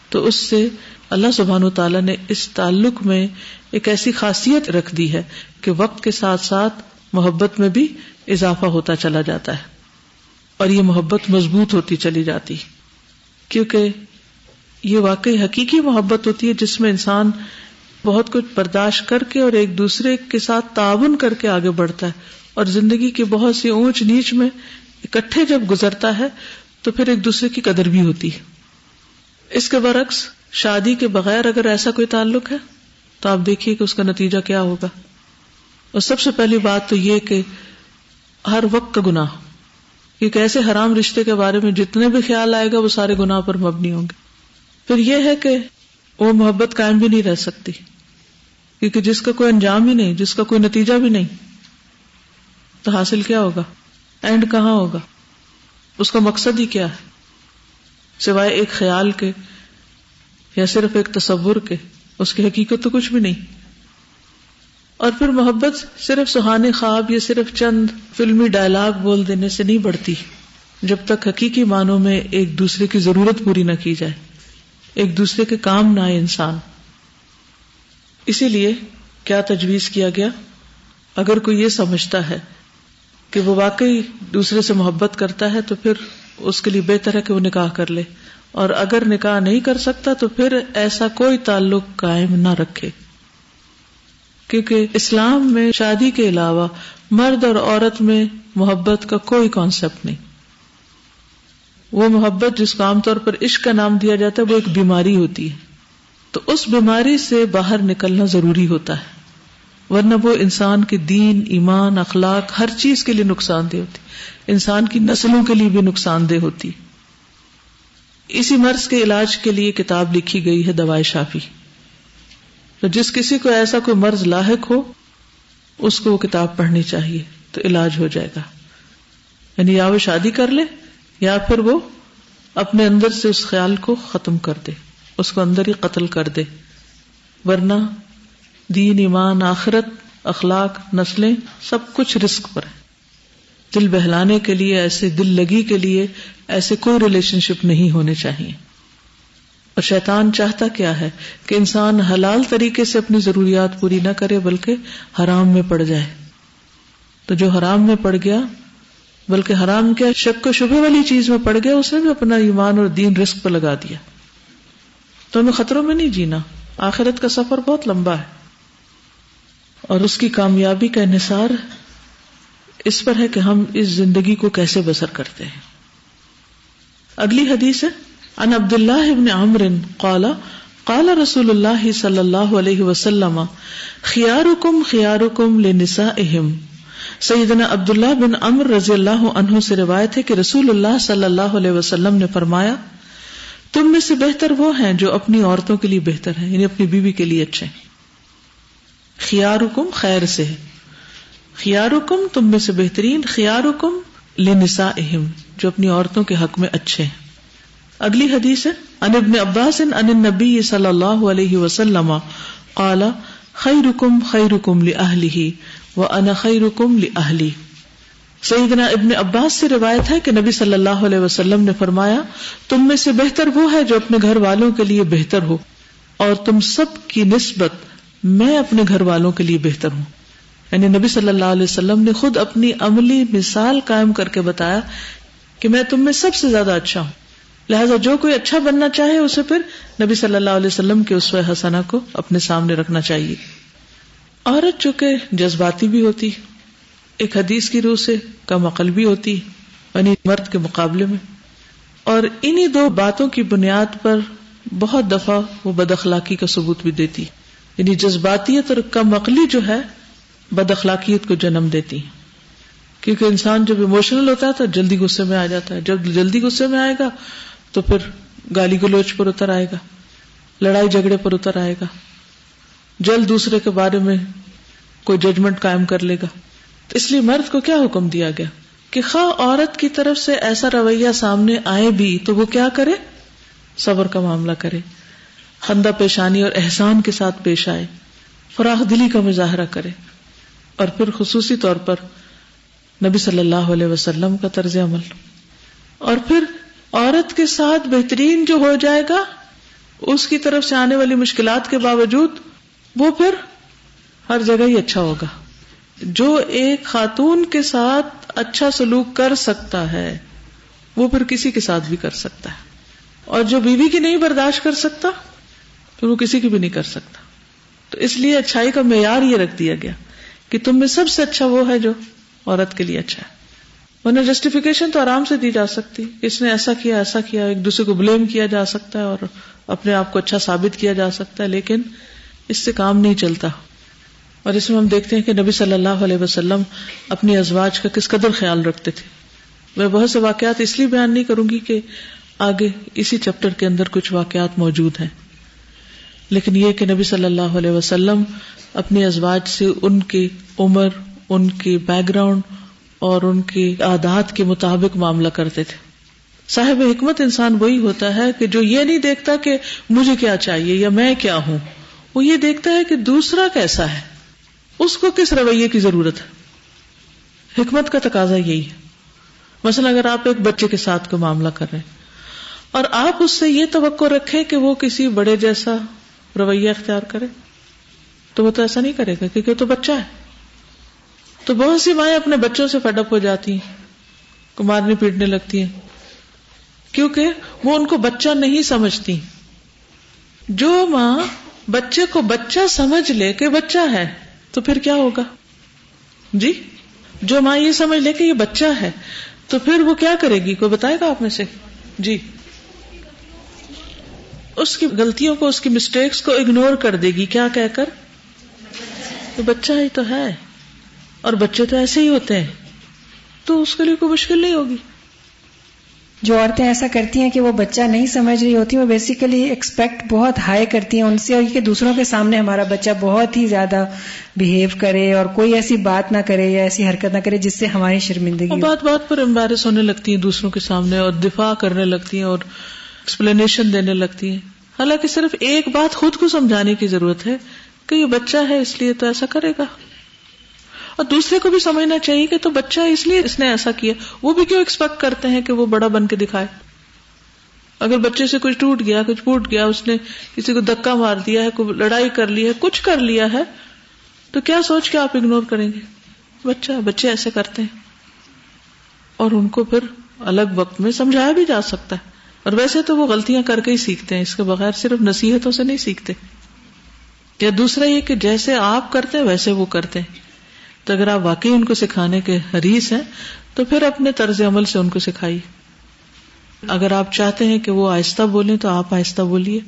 تو اس سے اللہ سبحان و تعالیٰ نے اس تعلق میں ایک ایسی خاصیت رکھ دی ہے کہ وقت کے ساتھ ساتھ محبت میں بھی اضافہ ہوتا چلا جاتا ہے۔ اور یہ محبت مضبوط ہوتی چلی جاتی کیونکہ یہ واقعی حقیقی محبت ہوتی ہے جس میں انسان بہت کچھ برداشت کر کے اور ایک دوسرے کے ساتھ تعاون کر کے آگے بڑھتا ہے اور زندگی کی بہت سی اونچ نیچ میں اکٹھے جب گزرتا ہے تو پھر ایک دوسرے کی قدر بھی ہوتی ہے۔ اس کے برعکس شادی کے بغیر اگر ایسا کوئی تعلق ہے تو آپ دیکھیے کہ اس کا نتیجہ کیا ہوگا۔ اور سب سے پہلی بات تو یہ کہ ہر وقت کا گناہ۔ کیونکہ ایسے حرام رشتے کے بارے میں جتنے بھی خیال آئے گا وہ سارے گناہ پر مبنی ہوں گے۔ پھر یہ ہے کہ وہ محبت قائم بھی نہیں رہ سکتی۔ کیونکہ جس کا کوئی انجام ہی نہیں، جس کا کوئی نتیجہ بھی نہیں، تو حاصل کیا ہوگا؟ اینڈ کہاں ہوگا؟ اس کا مقصد ہی کیا ہے؟ سوائے ایک خیال کے یا صرف ایک تصور کے، اس کی حقیقت تو کچھ بھی نہیں۔ اور پھر محبت صرف سہانے خواب یا صرف چند فلمی ڈائلگ بول دینے سے نہیں بڑھتی، جب تک حقیقی معنوں میں ایک دوسرے کی ضرورت پوری نہ کی جائے۔ ایک دوسرے کے کام نہ آئے انسان۔ اسی لیے کیا تجویز کیا گیا؟ اگر کوئی یہ سمجھتا ہے کہ وہ واقعی دوسرے سے محبت کرتا ہے تو پھر اس کے لیے بہتر ہے کہ وہ نکاح کر لے۔ اور اگر نکاح نہیں کر سکتا تو پھر ایسا کوئی تعلق قائم نہ رکھے۔ کیونکہ اسلام میں شادی کے علاوہ مرد اور عورت میں محبت کا کوئی کانسیپٹ نہیں۔ وہ محبت جس کو عام طور پر عشق کا نام دیا جاتا ہے، وہ ایک بیماری ہوتی ہے۔ تو اس بیماری سے باہر نکلنا ضروری ہوتا ہے۔ ورنہ وہ انسان کے دین، ایمان، اخلاق، ہر چیز کے لیے نقصان دہ ہوتی۔ انسان کی نسلوں کے لیے بھی نقصان دہ ہوتی۔ اسی مرض کے علاج کے لیے کتاب لکھی گئی ہے دوائے شافی۔ تو جس کسی کو ایسا کوئی مرض لاحق ہو، اس کو وہ کتاب پڑھنی چاہیے، تو علاج ہو جائے گا۔ یعنی یا وہ شادی کر لے، یا پھر وہ اپنے اندر سے اس خیال کو ختم کر دے، اس کو اندر ہی قتل کر دے۔ ورنہ دین، ایمان، آخرت، اخلاق، نسلیں سب کچھ رسک پر ہے دل بہلانے کے لیے، ایسے دل لگی کے لیے، ایسے کوئی ریلیشن شپ نہیں ہونے چاہیے۔ اور شیطان چاہتا کیا ہے کہ انسان حلال طریقے سے اپنی ضروریات پوری نہ کرے بلکہ حرام میں پڑ جائے۔ تو جو حرام میں پڑ گیا، بلکہ حرام کیا شک و شبہ والی چیز میں پڑ گیا اس نے بھی اپنا ایمان اور دین رسک پہ لگا دیا۔ تو ہمیں خطروں میں نہیں جینا۔ آخرت کا سفر بہت لمبا ہے۔ اور اس کی کامیابی کا انحصار اس پر ہے کہ ہم اس زندگی کو کیسے بسر کرتے ہیں۔ اگلی حدیث ہے ان عبد اللہ ابن عمر قال قال رسول اللہ صلی اللہ علیہ وسلم، خیارکم خیارکم لنسائہم. سیدنا عبداللہ بن عمر رضی اللہ عنہ سے روایت ہے کہ رسول اللہ صلی اللہ علیہ وسلم نے فرمایا، تم میں سے بہتر وہ ہیں جو اپنی عورتوں کے لیے بہتر ہیں یعنی اپنی بیوی کے لیے اچھے ہیں۔ خیارکم خیر سے خیارکم تم میں سے بہترین، خیارکم لنسائہم، جو اپنی عورتوں کے حق میں اچھے ہیں۔ اگلی حدیث ہے ان ابن عباس ان النبی صلی اللہ علیہ وسلم، قال، خیرکم خیرکم لأہلہ وانا خیرکم لأہلی۔ سیدنا ابن عباس سے روایت ہے کہ نبی صلی اللہ علیہ وسلم نے فرمایا، تم میں سے بہتر وہ ہے جو اپنے گھر والوں کے لیے بہتر ہو، اور تم سب کی نسبت میں اپنے گھر والوں کے لیے بہتر ہوں۔ یعنی نبی صلی اللہ علیہ وسلم نے خود اپنی عملی مثال قائم کر کے بتایا کہ میں تم میں سب سے زیادہ اچھا ہوں۔ لہٰذا جو کوئی اچھا بننا چاہے اسے پھر نبی صلی اللہ علیہ وسلم کے اس حسنا کو اپنے سامنے رکھنا چاہیے۔ عورت جو کہ جذباتی بھی ہوتی، ایک حدیث کی روح سے کم عقل بھی ہوتی یعنی مرد کے مقابلے میں۔ اور انہی دو باتوں کی بنیاد پر بہت دفعہ وہ بد اخلاقی کا ثبوت بھی دیتی۔ یعنی جذباتیت اور کم عقلی جو ہے، بد اخلاقیت کو جنم دیتی۔ کیونکہ انسان جب ایموشنل ہوتا ہے تو جلدی غصے میں آ جاتا ہے۔ جب جلدی غصے میں آئے گا تو پھر گالی گلوچ پر اتر آئے گا، لڑائی جھگڑے پر اتر آئے گا۔ جلد دوسرے کے بارے میں کوئی ججمنٹ قائم کر لے گا۔ تو اس لیے مرد کو کیا حکم دیا گیا؟ کہ خواہ عورت کی طرف سے ایسا رویہ سامنے آئے بھی تو وہ کیا کرے؟ صبر کا معاملہ کرے۔ خندہ پیشانی اور احسان کے ساتھ پیش آئے۔ فراخ دلی کا مظاہرہ کرے۔ اور پھر خصوصی طور پر نبی صلی اللہ علیہ وسلم کا طرز عمل۔ اور پھر عورت کے ساتھ بہترین جو ہو جائے گا، اس کی طرف سے آنے والی مشکلات کے باوجود وہ پھر ہر جگہ ہی اچھا ہوگا۔ جو ایک خاتون کے ساتھ اچھا سلوک کر سکتا ہے، وہ پھر کسی کے ساتھ بھی کر سکتا ہے۔ اور جو بیوی کی نہیں برداشت کر سکتا، پھر وہ کسی کی بھی نہیں کر سکتا۔ تو اس لیے اچھائی کا معیار یہ رکھ دیا گیا کہ تم میں سب سے اچھا وہ ہے جو عورت کے لیے اچھا ہے۔ ورنہ جسٹیفیکیشن تو آرام سے دی جا سکتی۔ اس نے ایسا کیا ایسا کیا، ایک دوسرے کو بلیم کیا جا سکتا ہے اور اپنے آپ کو اچھا ثابت کیا جا سکتا ہے، لیکن اس سے کام نہیں چلتا۔ اور اس میں ہم دیکھتے ہیں کہ نبی صلی اللہ علیہ وسلم اپنی ازواج کا کس قدر خیال رکھتے تھے۔ میں بہت سے واقعات اس لیے بیان نہیں کروں گی کہ آگے اسی چیپٹر کے اندر کچھ واقعات موجود ہیں۔ لیکن یہ کہ نبی صلی اللہ علیہ وسلم اپنی ازواج سے ان کی عمر، ان کی بیک گراؤنڈ اور ان کی عادات کے مطابق معاملہ کرتے تھے۔ صاحب حکمت انسان وہی ہوتا ہے کہ جو یہ نہیں دیکھتا کہ مجھے کیا چاہیے یا میں کیا ہوں، وہ یہ دیکھتا ہے کہ دوسرا کیسا ہے۔ اس کو کس رویے کی ضرورت ہے؟ حکمت کا تقاضا یہی ہے۔ مثلا اگر آپ ایک بچے کے ساتھ کوئی معاملہ کر رہے ہیں اور آپ اس سے یہ توقع رکھیں کہ وہ کسی بڑے جیسا رویہ اختیار کرے، تو وہ تو ایسا نہیں کرے گا کیونکہ تو بچہ ہے۔ تو بہت سی مائیں اپنے بچوں سے فڈ اپ ہو جاتی ہیں۔ مارنے پیٹنے لگتی ہیں۔ کیونکہ وہ ان کو بچہ نہیں سمجھتی۔ جو ماں بچے کو بچہ سمجھ لے کہ بچہ ہے، تو پھر کیا ہوگا؟ جی جو ماں یہ سمجھ لے کہ یہ بچہ ہے، تو پھر وہ کیا کرے گی؟ کوئی بتائے گا آپ میں سے؟ جی۔ اس کی غلطیوں کو، اس کی مسٹیکس کو اگنور کر دے گی۔ کیا کہہ کر؟ تو بچہ ہی تو ہے۔ اور بچے تو ایسے ہی ہوتے ہیں۔ تو اس کے لیے کوئی مشکل نہیں ہوگی۔ جو عورتیں ایسا کرتی ہیں کہ وہ بچہ نہیں سمجھ رہی ہوتی وہ بیسیکلی ایکسپیکٹ بہت ہائی کرتی ہیں ان سے اور کہ دوسروں کے سامنے ہمارا بچہ بہت ہی زیادہ بہیو کرے اور کوئی ایسی بات نہ کرے یا ایسی حرکت نہ کرے جس سے ہماری شرمندگی بات بات پر امبیرس ہونے لگتی ہیں دوسروں کے سامنے اور دفاع کرنے لگتی ہیں اور ایکسپلینیشن دینے لگتی ہیں۔ حالانکہ صرف ایک بات خود کو سمجھانے کی ضرورت ہے کہ یہ بچہ ہے اس لیے تو ایسا کرے گا۔ اور دوسرے کو بھی سمجھنا چاہیے کہ تو بچہ اس لیے اس نے ایسا کیا۔ وہ بھی کیوں ایکسپیکٹ کرتے ہیں کہ وہ بڑا بن کے دکھائے؟ اگر بچے سے کچھ ٹوٹ گیا، کچھ پوٹ گیا، اس نے کسی کو دکا مار دیا ہے، کوئی لڑائی کر لی ہے، کچھ کر لیا ہے، تو کیا سوچ کے آپ اگنور کریں گے؟ بچہ، بچے ایسے کرتے ہیں۔ اور ان کو پھر الگ وقت میں سمجھایا بھی جا سکتا ہے۔ اور ویسے تو وہ غلطیاں کر کے ہی سیکھتے ہیں، اس کے بغیر صرف نصیحتوں سے نہیں سیکھتے۔ یا دوسرا یہ کہ جیسے آپ کرتے ہیں، ویسے وہ کرتے ہیں۔ تو اگر آپ واقعی ان کو سکھانے کے حریث ہیں، تو پھر اپنے طرز عمل سے ان کو سکھائیے۔ اگر آپ چاہتے ہیں کہ وہ آہستہ بولیں، تو آپ آہستہ بولیے۔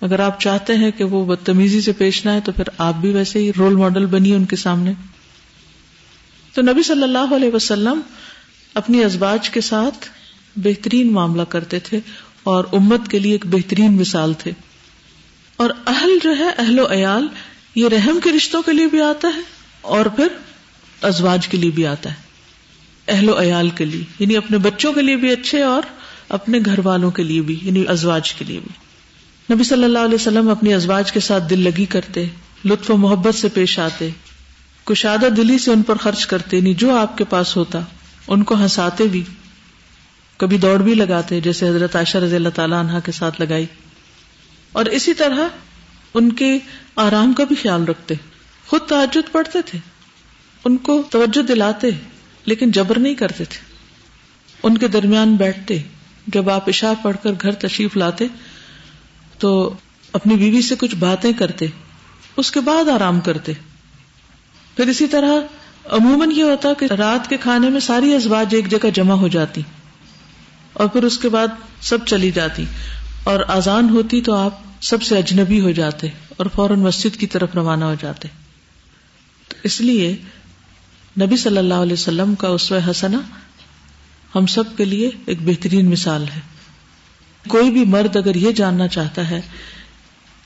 اگر آپ چاہتے ہیں کہ وہ بدتمیزی سے پیش نہ ہے تو پھر آپ بھی ویسے ہی رول ماڈل بنیے ان کے سامنے۔ تو نبی صلی اللہ علیہ وسلم اپنی ازباج کے ساتھ بہترین معاملہ کرتے تھے اور امت کے لیے ایک بہترین مثال تھے۔ اور اہل جو ہے، اہل و عیال، یہ رحم کے رشتوں کے لیے بھی آتا ہے۔ اور پھر ازواج کے لیے بھی آتا ہے، اہل و عیال کے لیے یعنی اپنے بچوں کے لیے بھی اچھے اور اپنے گھر والوں کے لیے بھی یعنی ازواج کے لیے بھی۔ نبی صلی اللہ علیہ وسلم اپنی ازواج کے ساتھ دل لگی کرتے، لطف و محبت سے پیش آتے، کشادہ دلی سے ان پر خرچ کرتے یعنی جو آپ کے پاس ہوتا، ان کو ہنساتے بھی۔ کبھی دوڑ بھی لگاتے، جیسے حضرت عائشہ رضی اللہ تعالیٰ عنہ کے ساتھ لگائی۔ اور اسی طرح ان کے آرام کا بھی خیال رکھتے۔ خود تعجد پڑھتے تھے۔ ان کو توجہ دلاتے، لیکن جبر نہیں کرتے تھے۔ ان کے درمیان بیٹھتے، جب آپ عشاء پڑھ کر گھر تشریف لاتے، تو اپنی بیوی سے کچھ باتیں کرتے، اس کے بعد آرام کرتے۔ پھر اسی طرح عموماً یہ ہوتا کہ رات کے کھانے میں ساری ازواج ایک جگہ جمع ہو جاتی، اور پھر اس کے بعد سب چلی جاتی۔ اور آزان ہوتی تو آپ سب سے اجنبی ہو جاتے، اور فوراً مسجد کی طرف روانہ ہو جاتے۔ اس لیے نبی صلی اللہ علیہ وسلم کا اسو حسنا ہم سب کے لیے ایک بہترین مثال ہے۔ کوئی بھی مرد اگر یہ جاننا چاہتا ہے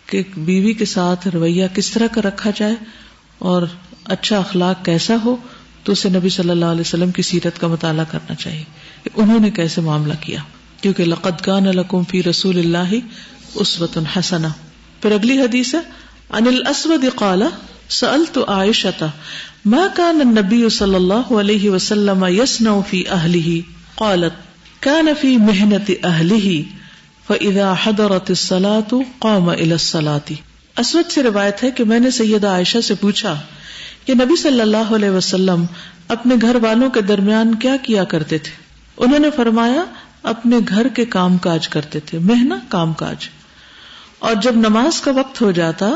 کہ بیوی کے ساتھ رویہ کس طرح کا رکھا جائے اور اچھا اخلاق کیسا ہو، تو اسے نبی صلی اللہ علیہ وسلم کی سیرت کا مطالعہ کرنا چاہیے۔ کہ انہوں نے کیسے معاملہ کیا؟ کیونکہ لقد کان لکم فی رسول اللہ اسوت حسنا پھر اگلی حدیث ہے ان الاسود قال سألت عائشة، ما كان النبي صلى الله عليه وسلم يصنع في اهله قالت، كان في مهنة اهله فاذا حضرت الصلاة قام الى الصلاة. اسود سے روایت ہے کہ میں نے سیدہ عائشہ سے پوچھا کہ نبی صلی اللہ علیہ وسلم اپنے گھر والوں کے درمیان کیا کیا کرتے تھے؟ انہوں نے فرمایا، اپنے گھر کے کام کاج کرتے تھے، محنت کام کاج۔ اور جب نماز کا وقت ہو جاتا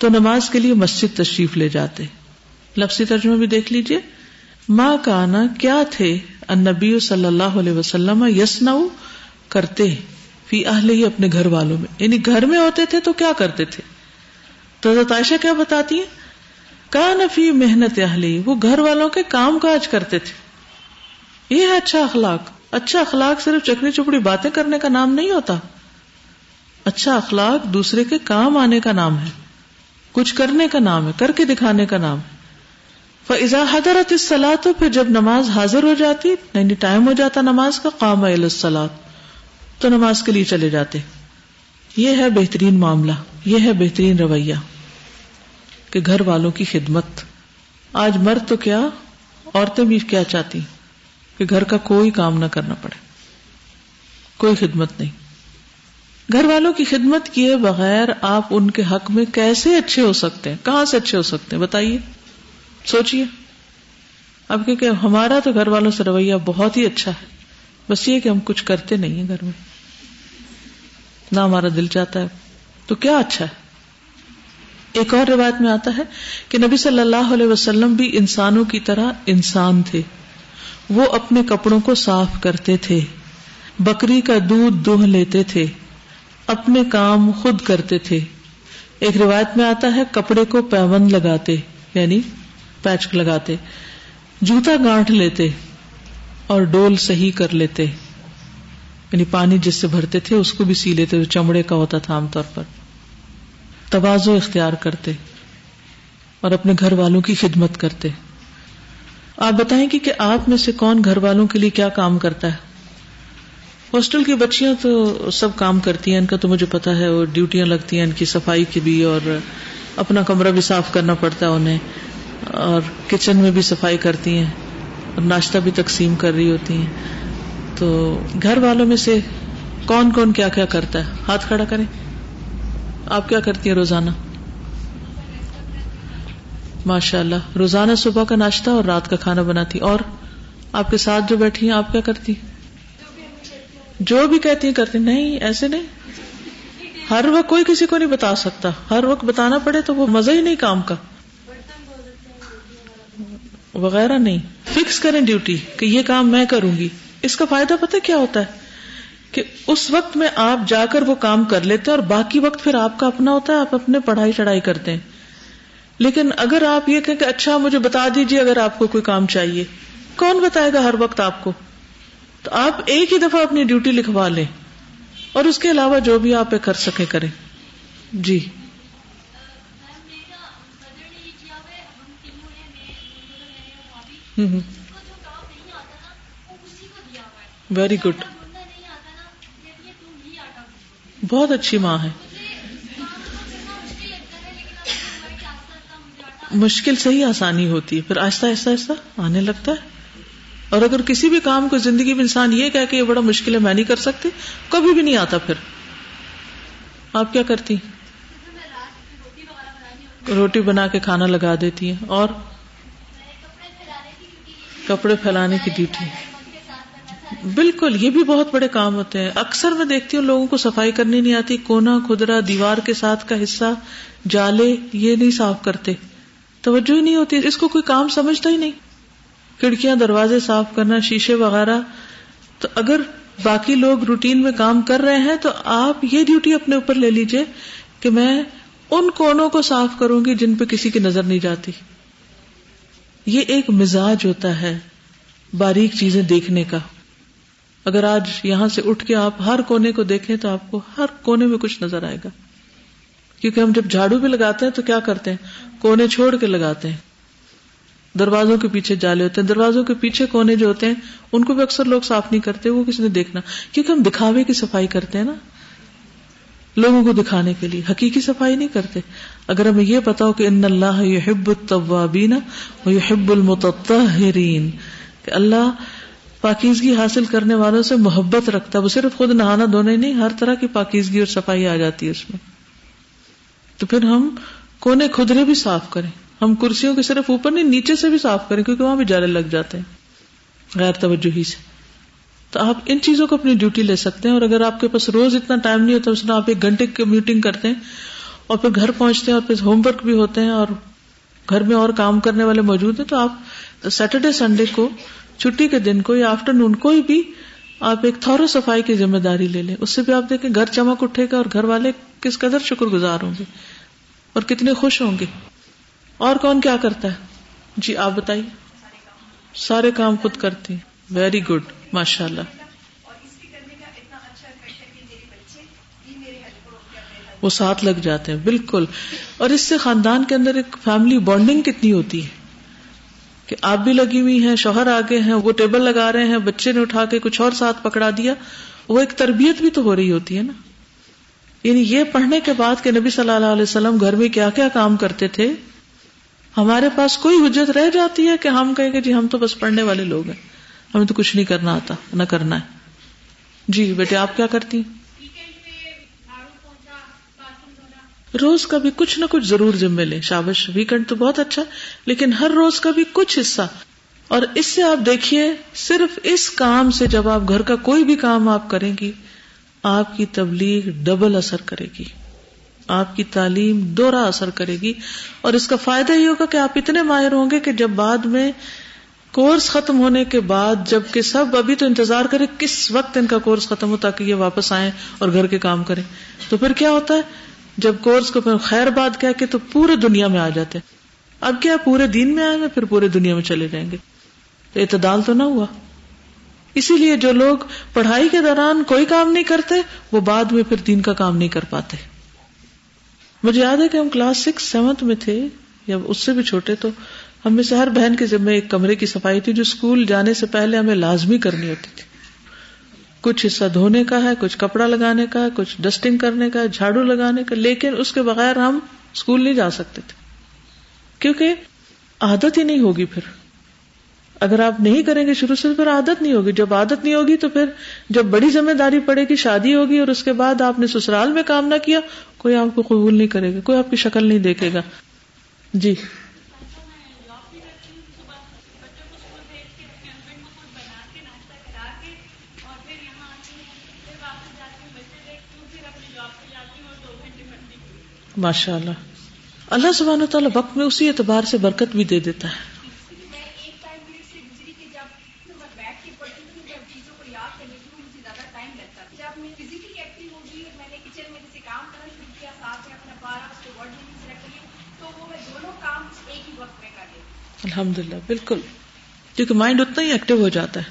تو نماز کے لیے مسجد تشریف لے جاتے۔ لفظی ترجمہ بھی دیکھ لیجیے ماں کا آنا کیا تھے؟ نبی صلی اللہ علیہ وسلم یسنا کرتے۔ فی اہل ہی اپنے گھر والوں میں۔ یعنی گھر میں ہوتے تھے تو کیا کرتے تھے؟ تو حضرت عائشہ کیا بتاتی ہیں؟ کا نفی محنت اہلی وہ گھر والوں کے کام کاج کرتے تھے۔ یہ ہے اچھا اخلاق۔ اچھا اخلاق صرف چکری چپڑی باتیں کرنے کا نام نہیں ہوتا۔ اچھا اخلاق دوسرے کے کام آنے کا نام ہے۔ کچھ کرنے کا نام ہے، کر کے دکھانے کا نام۔ فضا حضرت السلاح تو پھر جب نماز حاضر ہو جاتی یعنی ٹائم ہو جاتا نماز کا، قام السلاط تو نماز کے لیے چلے جاتے۔ یہ ہے بہترین معاملہ، یہ ہے بہترین رویہ کہ گھر والوں کی خدمت۔ آج مرد تو کیا، عورتیں بھی کیا چاہتی، کہ گھر کا کوئی کام نہ کرنا پڑے۔ کوئی خدمت نہیں۔ گھر والوں کی خدمت کیے بغیر آپ ان کے حق میں کیسے اچھے ہو سکتے ہیں؟ کہاں سے اچھے ہو سکتے ہیں؟ بتائیے۔ سوچیے اب کہ ہمارا تو گھر والوں سے رویہ بہت ہی اچھا ہے۔ بس یہ کہ ہم کچھ کرتے نہیں ہیں گھر میں۔ نہ ہمارا دل چاہتا ہے۔ تو کیا اچھا ہے؟ ایک اور روایت میں آتا ہے کہ نبی صلی اللہ علیہ وسلم بھی انسانوں کی طرح انسان تھے۔ وہ اپنے کپڑوں کو صاف کرتے تھے۔ بکری کا دودھ دوہ لیتے تھے۔ اپنے کام خود کرتے تھے۔ ایک روایت میں آتا ہے، کپڑے کو پیون لگاتے یعنی پیچ لگاتے۔ جوتا گانٹ لیتے اور ڈول صحیح کر لیتے۔ یعنی پانی جس سے بھرتے تھے، اس کو بھی سی لیتے چمڑے کا ہوتا تھا عام طور پر۔ توازو اختیار کرتے اور اپنے گھر والوں کی خدمت کرتے۔ آپ بتائیں گے کہ آپ میں سے کون گھر والوں کے لیے کیا کام کرتا ہے؟ ہاسٹل کی بچیاں تو سب کام کرتی ہیں، ان کا تو مجھے پتا ہے وہ ڈیوٹیاں لگتی ہیں، ان کی صفائی کی بھی، اور اپنا کمرہ بھی صاف کرنا پڑتا ہے انہیں، اور کچن میں بھی صفائی کرتی ہیں، اور ناشتہ بھی تقسیم کر رہی ہوتی ہیں۔ تو گھر والوں میں سے کون کون کیا کیا کرتا ہے؟ ہاتھ کھڑا کریں۔ آپ کیا کرتی ہیں روزانہ؟ ماشاء اللہ روزانہ صبح کا ناشتہ اور رات کا کھانا بناتی۔ اور آپ کے ساتھ جو بیٹھی ہیں، آپ کیا کرتی؟ جو بھی کہتی ہیں کرتی نہیں، ایسے نہیں۔ ہر وقت کوئی کسی کو نہیں بتا سکتا۔ ہر وقت بتانا پڑے تو وہ مزہ ہی نہیں کام کا۔ وغیرہ نہیں۔ فکس کریں ڈیوٹی کہ یہ کام میں کروں گی۔ اس کا فائدہ پتہ کیا ہوتا ہے؟ کہ اس وقت میں آپ جا کر وہ کام کر لیتے ہیں اور باقی وقت پھر آپ کا اپنا ہوتا ہے، آپ اپنے پڑھائی چڑھائی کرتے ہیں۔ لیکن اگر آپ یہ کہ اچھا مجھے بتا دیجیے اگر آپ کو کوئی کام چاہیے۔ کون بتائے گا ہر وقت آپ کو؟ تو آپ ایک ہی دفعہ اپنی ڈیوٹی لکھوا لیں اور اس کے علاوہ جو بھی آپ کر سکے کریں۔ جی۔ ویری گڈ بہت اچھی ماں ہے۔ مشکل سے ہی آسانی ہوتی ہے۔ پھر آہستہ آہستہ آہستہ آنے لگتا ہے۔ اور اگر کسی بھی کام کو زندگی میں انسان یہ کہہ کہ یہ بڑا مشکل ہے، میں نہیں کر سکتی، کبھی بھی نہیں آتا پھر۔ آپ کیا کرتی؟ روٹی بنا کے کھانا لگا دیتی ہیں اور کپڑے پھیلانے کی ڈیوٹی۔ بالکل، یہ بھی بہت بڑے کام ہوتے ہیں۔ اکثر میں دیکھتی ہوں لوگوں کو صفائی کرنی نہیں آتی، کونا خدرا دیوار کے ساتھ کا حصہ، جالے، یہ نہیں صاف کرتے۔ توجہ ہی نہیں ہوتی، اس کو کوئی کام سمجھتا ہی نہیں۔ کھڑکیاں، دروازے صاف کرنا، شیشے وغیرہ۔ تو اگر باقی لوگ روٹین میں کام کر رہے ہیں، تو آپ یہ ڈیوٹی اپنے اوپر لے لیجیے کہ میں ان کونوں کو صاف کروں گی جن پہ کسی کی نظر نہیں جاتی۔ یہ ایک مزاج ہوتا ہے باریک چیزیں دیکھنے کا۔ اگر آج یہاں سے اٹھ کے آپ ہر کونے کو دیکھیں تو آپ کو ہر کونے میں کچھ نظر آئے گا۔ کیونکہ ہم جب جھاڑو بھی لگاتے ہیں تو کیا کرتے ہیں؟ کونے چھوڑ کے لگاتے ہیں۔ دروازوں کے پیچھے جالے ہوتے ہیں، دروازوں کے پیچھے کونے جو ہوتے ہیں، ان کو بھی اکثر لوگ صاف نہیں کرتے، وہ کسی نے دیکھنا۔ کیونکہ ہم دکھاوے کی صفائی کرتے ہیں نا، لوگوں کو دکھانے کے لیے، حقیقی صفائی نہیں کرتے۔ اگر ہمیں یہ پتا ہو کہ ان اللہ یحب التوابین و یحب المتطہرین، کہ اللہ پاکیزگی حاصل کرنے والوں سے محبت رکھتا ہے، وہ صرف خود نہانا دھونا ہی نہیں، ہر طرح کی پاکیزگی اور صفائی آ جاتی ہے اس میں۔ تو پھر ہم کونے خدرے بھی صاف کریں۔ ہم کرسیوں کے صرف اوپر نہیں، نیچے سے بھی صاف کریں، کیونکہ وہاں بھی جالے لگ جاتے ہیں۔ غیر توجہ ہی سے۔ تو آپ ان چیزوں کو اپنی ڈیوٹی لے سکتے ہیں، اور اگر آپ کے پاس روز اتنا ٹائم نہیں ہوتا، اس میں آپ ایک گھنٹے کی میٹنگ کرتے ہیں، اور پھر گھر پہنچتے ہیں، اور پھر ہوم ورک بھی ہوتے ہیں، اور گھر میں اور کام کرنے والے موجود ہیں، تو آپ سیٹرڈے سنڈے کو، چھٹی کے دن کو یا آفٹر نون کوئی بھی آپ ایک تھورو صفائی کی ذمہ داری لے لیں۔ اس سے بھی آپ دیکھیں گھر چمک اٹھے گا، اور گھر والے کس قدر شکر گزار ہوں گے، اور کتنے خوش ہوں گے۔ اور کون کیا کرتا ہے؟ جی آپ بتائیے۔ سارے کام خود کرتی ویری گڈ ماشاء اللہ وہ ساتھ لگ جاتے ہیں، بالکل۔ اور اس سے خاندان کے اندر ایک فیملی بانڈنگ کتنی ہوتی ہے؟ کہ آپ بھی لگی ہوئی ہیں، شوہر آگے ہیں، وہ ٹیبل لگا رہے ہیں، بچے نے اٹھا کے کچھ اور ساتھ پکڑا دیا۔ وہ ایک تربیت بھی تو ہو رہی ہوتی ہے نا۔ یعنی یہ پڑھنے کے بعد کہ نبی صلی اللہ علیہ وسلم گھر میں کیا کیا کام کرتے تھے؟ ہمارے پاس کوئی حجت رہ جاتی ہے کہ ہم کہیں گے جی ہم تو بس پڑھنے والے لوگ ہیں۔ ہمیں تو کچھ نہیں کرنا آتا، نہ کرنا ہے۔ جی بیٹے، آپ کیا کرتی روز کا بھی کچھ نہ کچھ ضرور ذمے لیں۔ شابش ویکینڈ تو بہت اچھا لیکن ہر روز کا بھی کچھ حصہ۔ اور اس سے آپ دیکھیے، صرف اس کام سے جب آپ گھر کا کوئی بھی کام آپ کریں گی، آپ کی تبلیغ ڈبل اثر کرے گی۔ آپ کی تعلیم دوہرا اثر کرے گی اور اس کا فائدہ یہ ہوگا کہ آپ اتنے ماہر ہوں گے کہ جب بعد میں کورس ختم ہونے کے بعد جبکہ سب ابھی تو انتظار کرے کس وقت ان کا کورس ختم ہو تاکہ یہ واپس آئیں اور گھر کے کام کریں تو پھر کیا ہوتا ہے؟ جب کورس کو پھر خیر بات کہہ کے تو پورے دنیا میں آ جاتے اب کیا پورے دین میں آئے گا پھر پورے دنیا میں چلے جائیں گے۔ تو اعتدال تو نہ ہوا۔ اسی لیے جو لوگ پڑھائی کے دوران کوئی کام نہیں کرتے، وہ بعد میں پھر دین کا کام نہیں کر پاتے۔ مجھے یاد ہے کہ ہم کلاس سکس، سیونتھ میں تھے، یا اس سے بھی چھوٹے، تو ہم میں سے ہر بہن کے ذمہ ایک کمرے کی صفائی تھی، جو اسکول جانے سے پہلے ہمیں لازمی کرنی ہوتی تھی۔ کچھ حصہ دھونے کا ہے، کچھ کپڑا لگانے کا ہے کچھ ڈسٹنگ کرنے کا ہے جھاڑو لگانے کا، لیکن اس کے بغیر ہم اسکول نہیں جا سکتے تھے۔ کیونکہ عادت ہی نہیں ہوگی پھر۔ اگر آپ نہیں کریں گے شروع سے پھر عادت نہیں ہوگی۔ جب عادت نہیں ہوگی، تو پھر جب بڑی ذمہ داری پڑے گی، شادی ہوگی، اور اس کے بعد آپ نے سسرال میں کام نہ کیا کوئی آپ کو قبول نہیں کرے گا، کوئی آپ کی شکل نہیں دیکھے گا۔ جی۔ ماشاء اللہ اللہ سبحانہ تعالیٰ وقت میں اسی اعتبار سے برکت بھی دے دیتا ہے۔ الحمد للہ بالکل۔ کیونکہ مائنڈ اتنا ہی ایکٹیو ہو جاتا ہے۔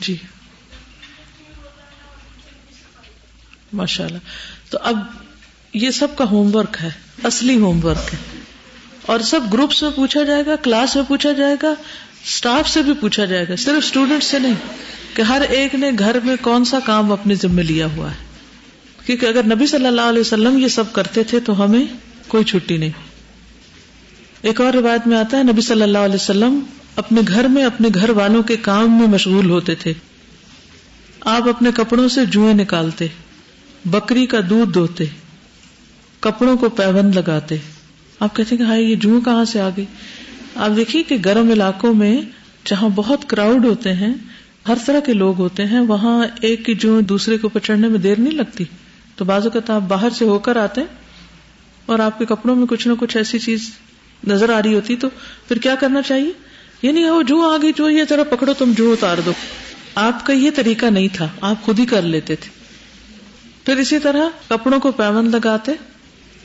جی۔ ماشاء اللہ تو اب یہ سب کا ہوم ورک ہے، اصلی ہوم ورک ہے۔ اور سب گروپس میں پوچھا جائے گا کلاس میں پوچھا جائے گا اسٹاف سے بھی پوچھا جائے گا۔ صرف اسٹوڈینٹ سے نہیں، کہ ہر ایک نے گھر میں کون سا کام اپنے ذمے لیا ہوا ہے۔ کیونکہ اگر نبی صلی اللہ علیہ وسلم یہ سب کرتے تھے تو ہمیں کوئی چھٹی نہیں۔ ایک اور روایت میں آتا ہے، نبی صلی اللہ علیہ وسلم اپنے گھر میں اپنے گھر والوں کے کام میں مشغول ہوتے تھے۔ آپ اپنے کپڑوں سے جوئیں نکالتے، بکری کا دودھ دھوتے، کپڑوں کو پیون لگاتے۔ آپ کہتے ہیں کہ یہ جو کہاں سے آ گئی؟ آپ دیکھیے کہ گرم علاقوں میں جہاں بہت کراؤڈ ہوتے ہیں، ہر طرح کے لوگ ہوتے ہیں، وہاں ایک کی جو دوسرے کو پچڑنے میں دیر نہیں لگتی۔ تو بازو اوقات آپ باہر سے ہو کر آتے ہیں اور آپ کے کپڑوں میں کچھ نہ کچھ ایسی چیز نظر آ رہی ہوتی تو پھر کیا کرنا چاہیے؟ یہ نہیں وہ جو آ گئی جو یہ ذرا پکڑو، تم جو اتار دو۔ آپ کا یہ طریقہ نہیں تھا، آپ خود ہی کر لیتے تھے۔ پھر اسی طرح کپڑوں کو پیون لگاتے،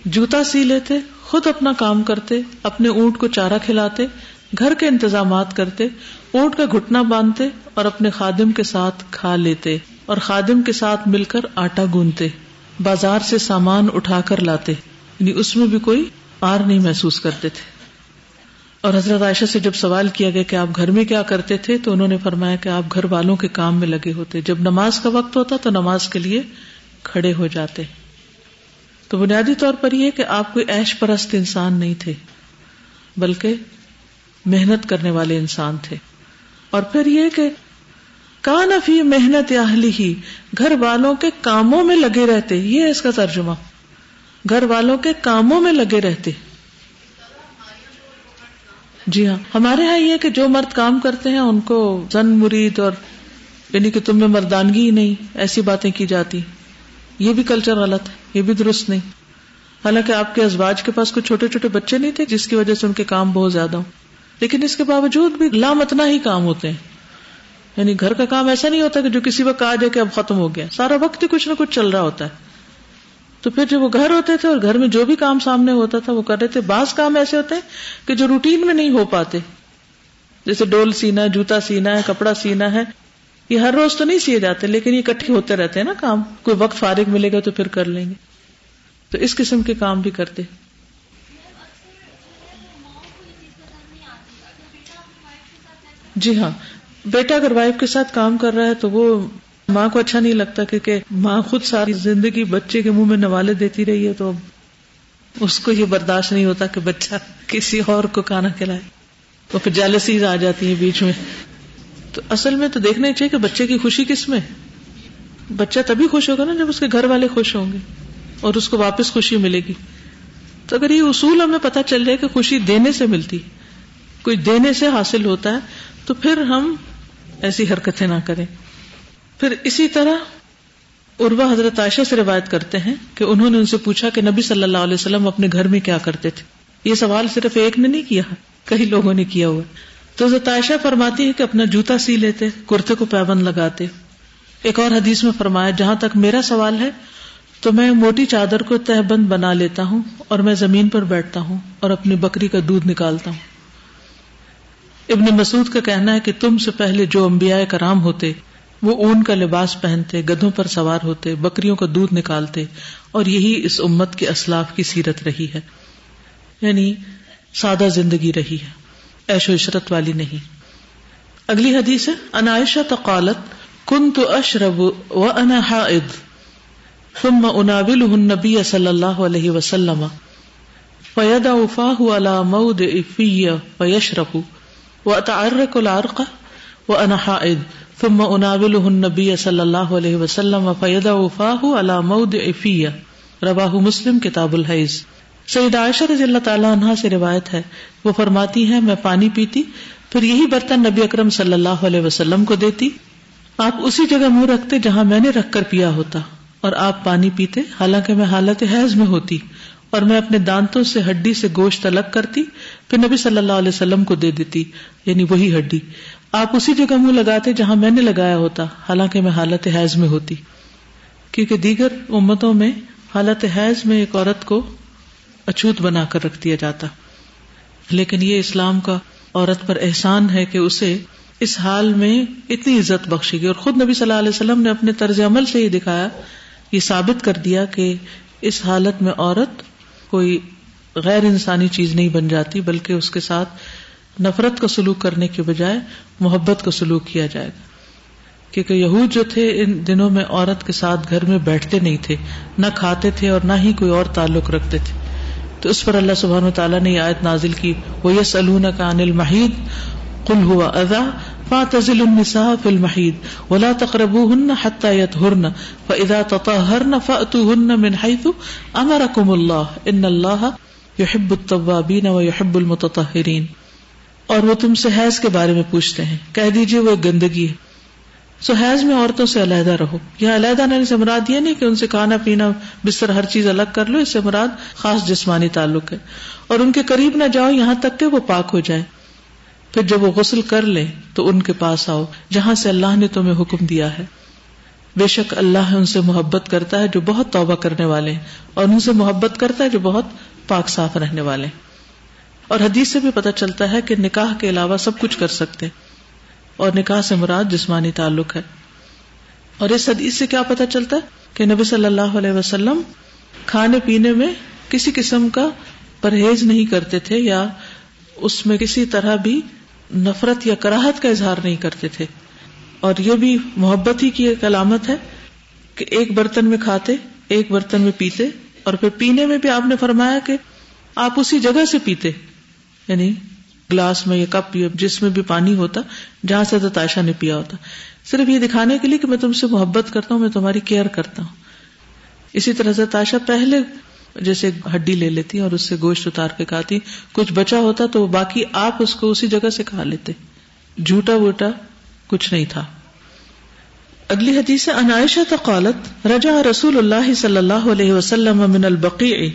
جوتا سی لیتے، خود اپنا کام کرتے، اپنے اونٹ کو چارہ کھلاتے، گھر کے انتظامات کرتے، اونٹ کا گھٹنا باندھتے اور اپنے خادم کے ساتھ کھا لیتے اور خادم کے ساتھ مل کر آٹا گونتے بازار سے سامان اٹھا کر لاتے۔ یعنی اس میں بھی کوئی آر نہیں محسوس کرتے تھے۔ اور حضرت عائشہ سے جب سوال کیا گیا کہ آپ گھر میں کیا کرتے تھے، تو انہوں نے فرمایا کہ آپ گھر والوں کے کام میں لگے ہوتے۔ جب نماز کا وقت ہوتا تو نماز کے لیے کھڑے ہو جاتے۔ تو بنیادی طور پر یہ کہ آپ کوئی ایش پرست انسان نہیں تھے، بلکہ محنت کرنے والے انسان تھے۔ اور پھر یہ کہ کان افی محنت اہلی ہی گھر والوں کے کاموں میں لگے رہتے، یہ اس کا ترجمہ۔ گھر والوں کے کاموں میں لگے رہتے۔ جی ہاں ہمارے یہاں یہ کہ جو مرد کام کرتے ہیں، ان کو زن مرید اور یعنی کہ تم میں مردانگی ہی نہیں، ایسی باتیں کی جاتی۔ یہ بھی کلچر غلط ہے، یہ بھی درست نہیں۔ حالانکہ آپ کے ازواج کے پاس کچھ چھوٹے چھوٹے بچے نہیں تھے، جس کی وجہ سے ان کے کام بہت زیادہ ہوں۔ لیکن اس کے باوجود بھی لامتنا ہی کام ہوتے ہیں۔ یعنی گھر کا کام ایسا نہیں ہوتا کہ جو کسی وقت آ جائے کہ اب ختم ہو گیا۔ سارا وقت ہی کچھ نہ کچھ چل رہا ہوتا ہے۔ تو پھر جب وہ گھر ہوتے تھے اور گھر میں جو بھی کام سامنے ہوتا تھا وہ کر رہے تھے۔ بعض کام ایسے ہوتے ہیں کہ جو روٹین میں نہیں ہو پاتے۔ جیسے ڈول سینا ہے جوتا سینا ہے، کپڑا سینا ہے۔ یہ ہر روز تو نہیں سیے جاتے، لیکن یہ کٹھے ہوتے رہتے ہیں نا کام۔ کوئی وقت فارغ ملے گا تو پھر کر لیں گے۔ تو اس قسم کے کام بھی کرتے۔ جی ہاں بیٹا اگر وائف کے ساتھ کام کر رہا ہے تو وہ ماں کو اچھا نہیں لگتا کیونکہ ماں خود ساری زندگی بچے کے منہ میں نوالے دیتی رہی ہے تو اس کو یہ برداشت نہیں ہوتا کہ بچہ کسی اور کو کھانا کھلائے تو پھر جالسیز آ جاتی ہے بیچ میں۔ تو اصل میں تو دیکھنا چاہیے کہ بچے کی خوشی کس میں۔ بچہ تبھی خوش ہوگا نا جب اس کے گھر والے خوش ہوں گے اور اس کو واپس خوشی ملے گی۔ تو اگر یہ اصول ہمیں پتا چل جائے کہ خوشی دینے سے ملتی، کوئی دینے سے حاصل ہوتا ہے، تو پھر ہم ایسی حرکتیں نہ کریں۔ پھر اسی طرح عروا حضرت عائشہ سے روایت کرتے ہیں کہ انہوں نے ان سے پوچھا کہ نبی صلی اللہ علیہ وسلم اپنے گھر میں کیا کرتے تھے۔ یہ سوال صرف ایک نے نہیں کیا، کئی لوگوں نے کیا ہوا۔ تو حضرت عائشہ فرماتی ہے کہ اپنا جوتا سی لیتے، کرتے کو پیبند لگاتے۔ ایک اور حدیث میں فرمایا، جہاں تک میرا سوال ہے، تو میں موٹی چادر کو تہ بند بنا لیتا ہوں اور میں زمین پر بیٹھتا ہوں اور اپنی بکری کا دودھ نکالتا ہوں۔ ابن مسعود کا کہنا ہے کہ تم سے پہلے جو انبیاء کرام ہوتے وہ اون کا لباس پہنتے، گدھوں پر سوار ہوتے، بکریوں کا دودھ نکالتے، اور یہی اس امت کے اسلاف کی سیرت رہی ہے۔ یعنی سادہ زندگی رہی ہے، ایش و عشرت والی نہیں۔ اگلی حدیث ہے انائشہ تقالت کن تو اشرب و انا حائد ثم اناولہ النبی صلی اللہ علیہ وسلم فیدع فاہ على موضع فی فیشرب واتعرق العرق وانا حائد ثم اناولہ النبی صلی اللہ علیہ وسلم فیدع فاہ على موضع رواہ مسلم، کتاب الحیض۔ سید عائشہ رضی اللہ تعالیٰ عنہ سے روایت ہے، وہ فرماتی ہیں، میں پانی پیتی، پھر یہی برتن نبی اکرم صلی اللہ علیہ وسلم کو دیتی۔ آپ اسی جگہ منہ رکھتے جہاں میں نے رکھ کر پیا ہوتا، اور آپ پانی پیتے، حالانکہ میں حالت حیض میں ہوتی، اور میں اپنے دانتوں سے ہڈی سے گوشت الگ کرتی، پھر نبی صلی اللہ علیہ وسلم کو دے دیتی یعنی وہی ہڈی۔ آپ اسی جگہ منہ لگاتے جہاں میں نے لگایا ہوتا، حالانکہ میں حالت حیض میں ہوتی۔ کیونکہ دیگر امتوں میں حالت حیض میں ایک عورت کو اچھوت بنا کر رکھ دیا جاتا۔ لیکن یہ اسلام کا عورت پر احسان ہے کہ اسے اس حال میں اتنی عزت بخشی گئی اور خود نبی صلی اللہ علیہ وسلم نے اپنے طرز عمل سے یہ دکھایا، یہ ثابت کر دیا کہ اس حالت میں عورت کوئی غیر انسانی چیز نہیں بن جاتی، بلکہ اس کے ساتھ نفرت کا سلوک کرنے کے بجائے محبت کا سلوک کیا جائے گا۔ کیونکہ یہود جو تھے، ان دنوں میں عورت کے ساتھ گھر میں بیٹھتے نہیں تھے، نہ کھاتے تھے اور نہ ہی کوئی اور تعلق رکھتے تھے۔ تو اس پر اللہ سبحان و تعالیٰ نے یہ آیت نازل کی وہ یس کا انل محید کل ہوا ادا فاتزل النساء فی المحید ولا تقربوهن حتى يطهرن فاذا تطهرن فاتوهن من حيث امركم الله ان الله يحب التوابين ويحب المتطهرين۔ اور وہ تم سے حیض کے بارے میں پوچھتے ہیں۔ کہہ دیجیے وہ گندگی ہے۔ سو حیض میں عورتوں سے علیحدہ رہو۔ یہاں علیحدہ نے سے مراد یہ نہیں کہ ان سے کھانا پینا بستر ہر چیز الگ کر لو، اس سے مراد خاص جسمانی تعلق ہے۔ اور ان کے قریب نہ جاؤ، یہاں تک کہ وہ پاک ہو جائے پھر جب وہ غسل کر لے تو ان کے پاس آؤ، جہاں سے اللہ نے تمہیں حکم دیا ہے۔ بے شک اللہ ان سے محبت کرتا ہے جو بہت توبہ کرنے والے ہیں، اور ان سے محبت کرتا ہے جو بہت پاک صاف رہنے والے ہیں۔ اور حدیث سے بھی پتہ چلتا ہے کہ نکاح کے علاوہ سب کچھ کر سکتے اور نکاح سے مراد جسمانی تعلق ہے۔ اور اس حدیث سے کیا پتا چلتا ہے کہ نبی صلی اللہ علیہ وسلم کھانے پینے میں کسی قسم کا پرہیز نہیں کرتے تھے یا اس میں کسی طرح بھی نفرت یا کراہت کا اظہار نہیں کرتے تھے۔ اور یہ بھی محبت ہی کی ایک علامت ہے کہ ایک برتن میں کھاتے، ایک برتن میں پیتے اور پھر پینے میں بھی آپ نے فرمایا کہ آپ اسی جگہ سے پیتے۔ یعنی گلاس میں یا کپ یا جس میں بھی پانی ہوتا، جہاں سے عائشہ نے پیا ہوتا۔ صرف یہ دکھانے کے لیے کہ میں تم سے محبت کرتا ہوں، میں تمہاری کیئر کرتا ہوں۔ اسی طرح حضرت عائشہ پہلے جیسے ہڈی لے لیتی اور اس سے گوشت اتار کے کھاتی۔ کچھ بچا ہوتا تو باقی آپ اس کو اسی جگہ سے کھا لیتے۔ جھوٹا ووٹا کچھ نہیں تھا۔ اگلی حدیث انائشہ قالت رجا رسول اللہ صلی اللہ علیہ وسلم من البقیع۔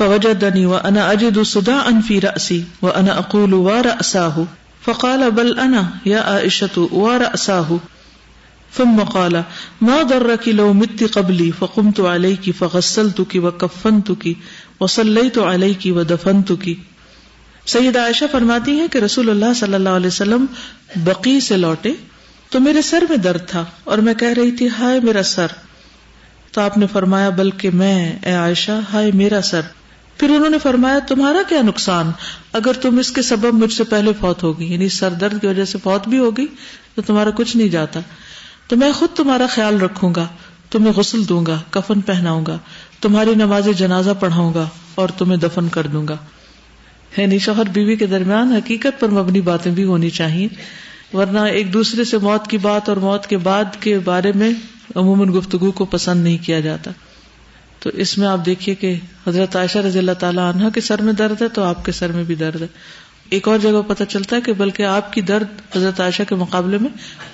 فوجدني وانا اجد صداعا في راسي وانا اقول وراساه فقال بل انا يا عائشه وراساه ثم قال ما درك لو مت قبلي فقمت عليك فغسلتك وكفنتك وصليت عليك ودفنتك سید عائشہ فرماتی ہیں کہ رسول اللہ صلی اللہ علیہ وسلم بقی سے لوٹے تو میرے سر میں درد تھا اور میں کہہ رہی تھی ہائے میرا سر. تو آپ نے فرمایا بلکہ میں، اے عائشہ، ہائے میرا سر. پھر انہوں نے فرمایا، تمہارا کیا نقصان؟ اگر تم اس کے سبب مجھ سے پہلے فوت ہوگی یعنی سر درد کی وجہ سے فوت بھی ہوگی، تو تمہارا کچھ نہیں جاتا۔ تو میں خود تمہارا خیال رکھوں گا، تمہیں غسل دوں گا، کفن پہناؤں گا، تمہاری نماز جنازہ پڑھاؤں گا اور تمہیں دفن کر دوں گا۔ یعنی شوہر، بیوی کے درمیان حقیقت پر مبنی باتیں بھی ہونی چاہیے، ورنہ ایک دوسرے سے موت کی بات اور موت کے بعد کے بارے میں عموماً گفتگو کو پسند نہیں کیا جاتا۔ تو اس میں آپ دیکھیے کہ حضرت عائشہ رضی اللہ تعالیٰ عنہ کے سر میں درد ہے تو آپ کے سر میں بھی درد ہے۔ ایک اور جگہ پتہ چلتا ہے کہ بلکہ آپ کی درد حضرت عائشہ کے مقابلے میں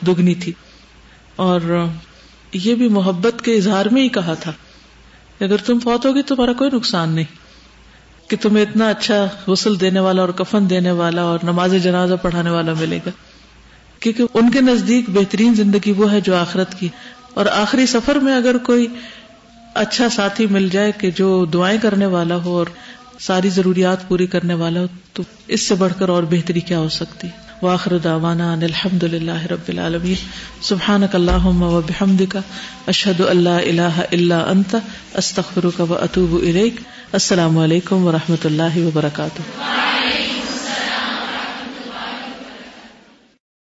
دگنی تھی۔ اور یہ بھی محبت کے اظہار میں ہی کہا تھا اگر تم فوت ہوگی تمہارا کوئی نقصان نہیں، کہ تمہیں اتنا اچھا غسل دینے والا اور کفن دینے والا اور نماز جنازہ پڑھانے والا ملے گا۔ کیونکہ ان کے نزدیک بہترین زندگی وہ ہے جو آخرت کی۔ اور آخری سفر میں اگر کوئی اچھا ساتھی مل جائے کہ جو دعائیں کرنے والا ہو اور ساری ضروریات پوری کرنے والا ہو، تو اس سے بڑھ کر اور بہتری کیا ہو سکتی؟ واخر دعوانا ان الحمد للہ رب العالمین۔ سبحانک اللہم و بحمدک، اشہد اللہ الہ الا انت، استغفرک و اتوب الیک۔ السلام علیکم و رحمۃ اللہ وبرکاتہ۔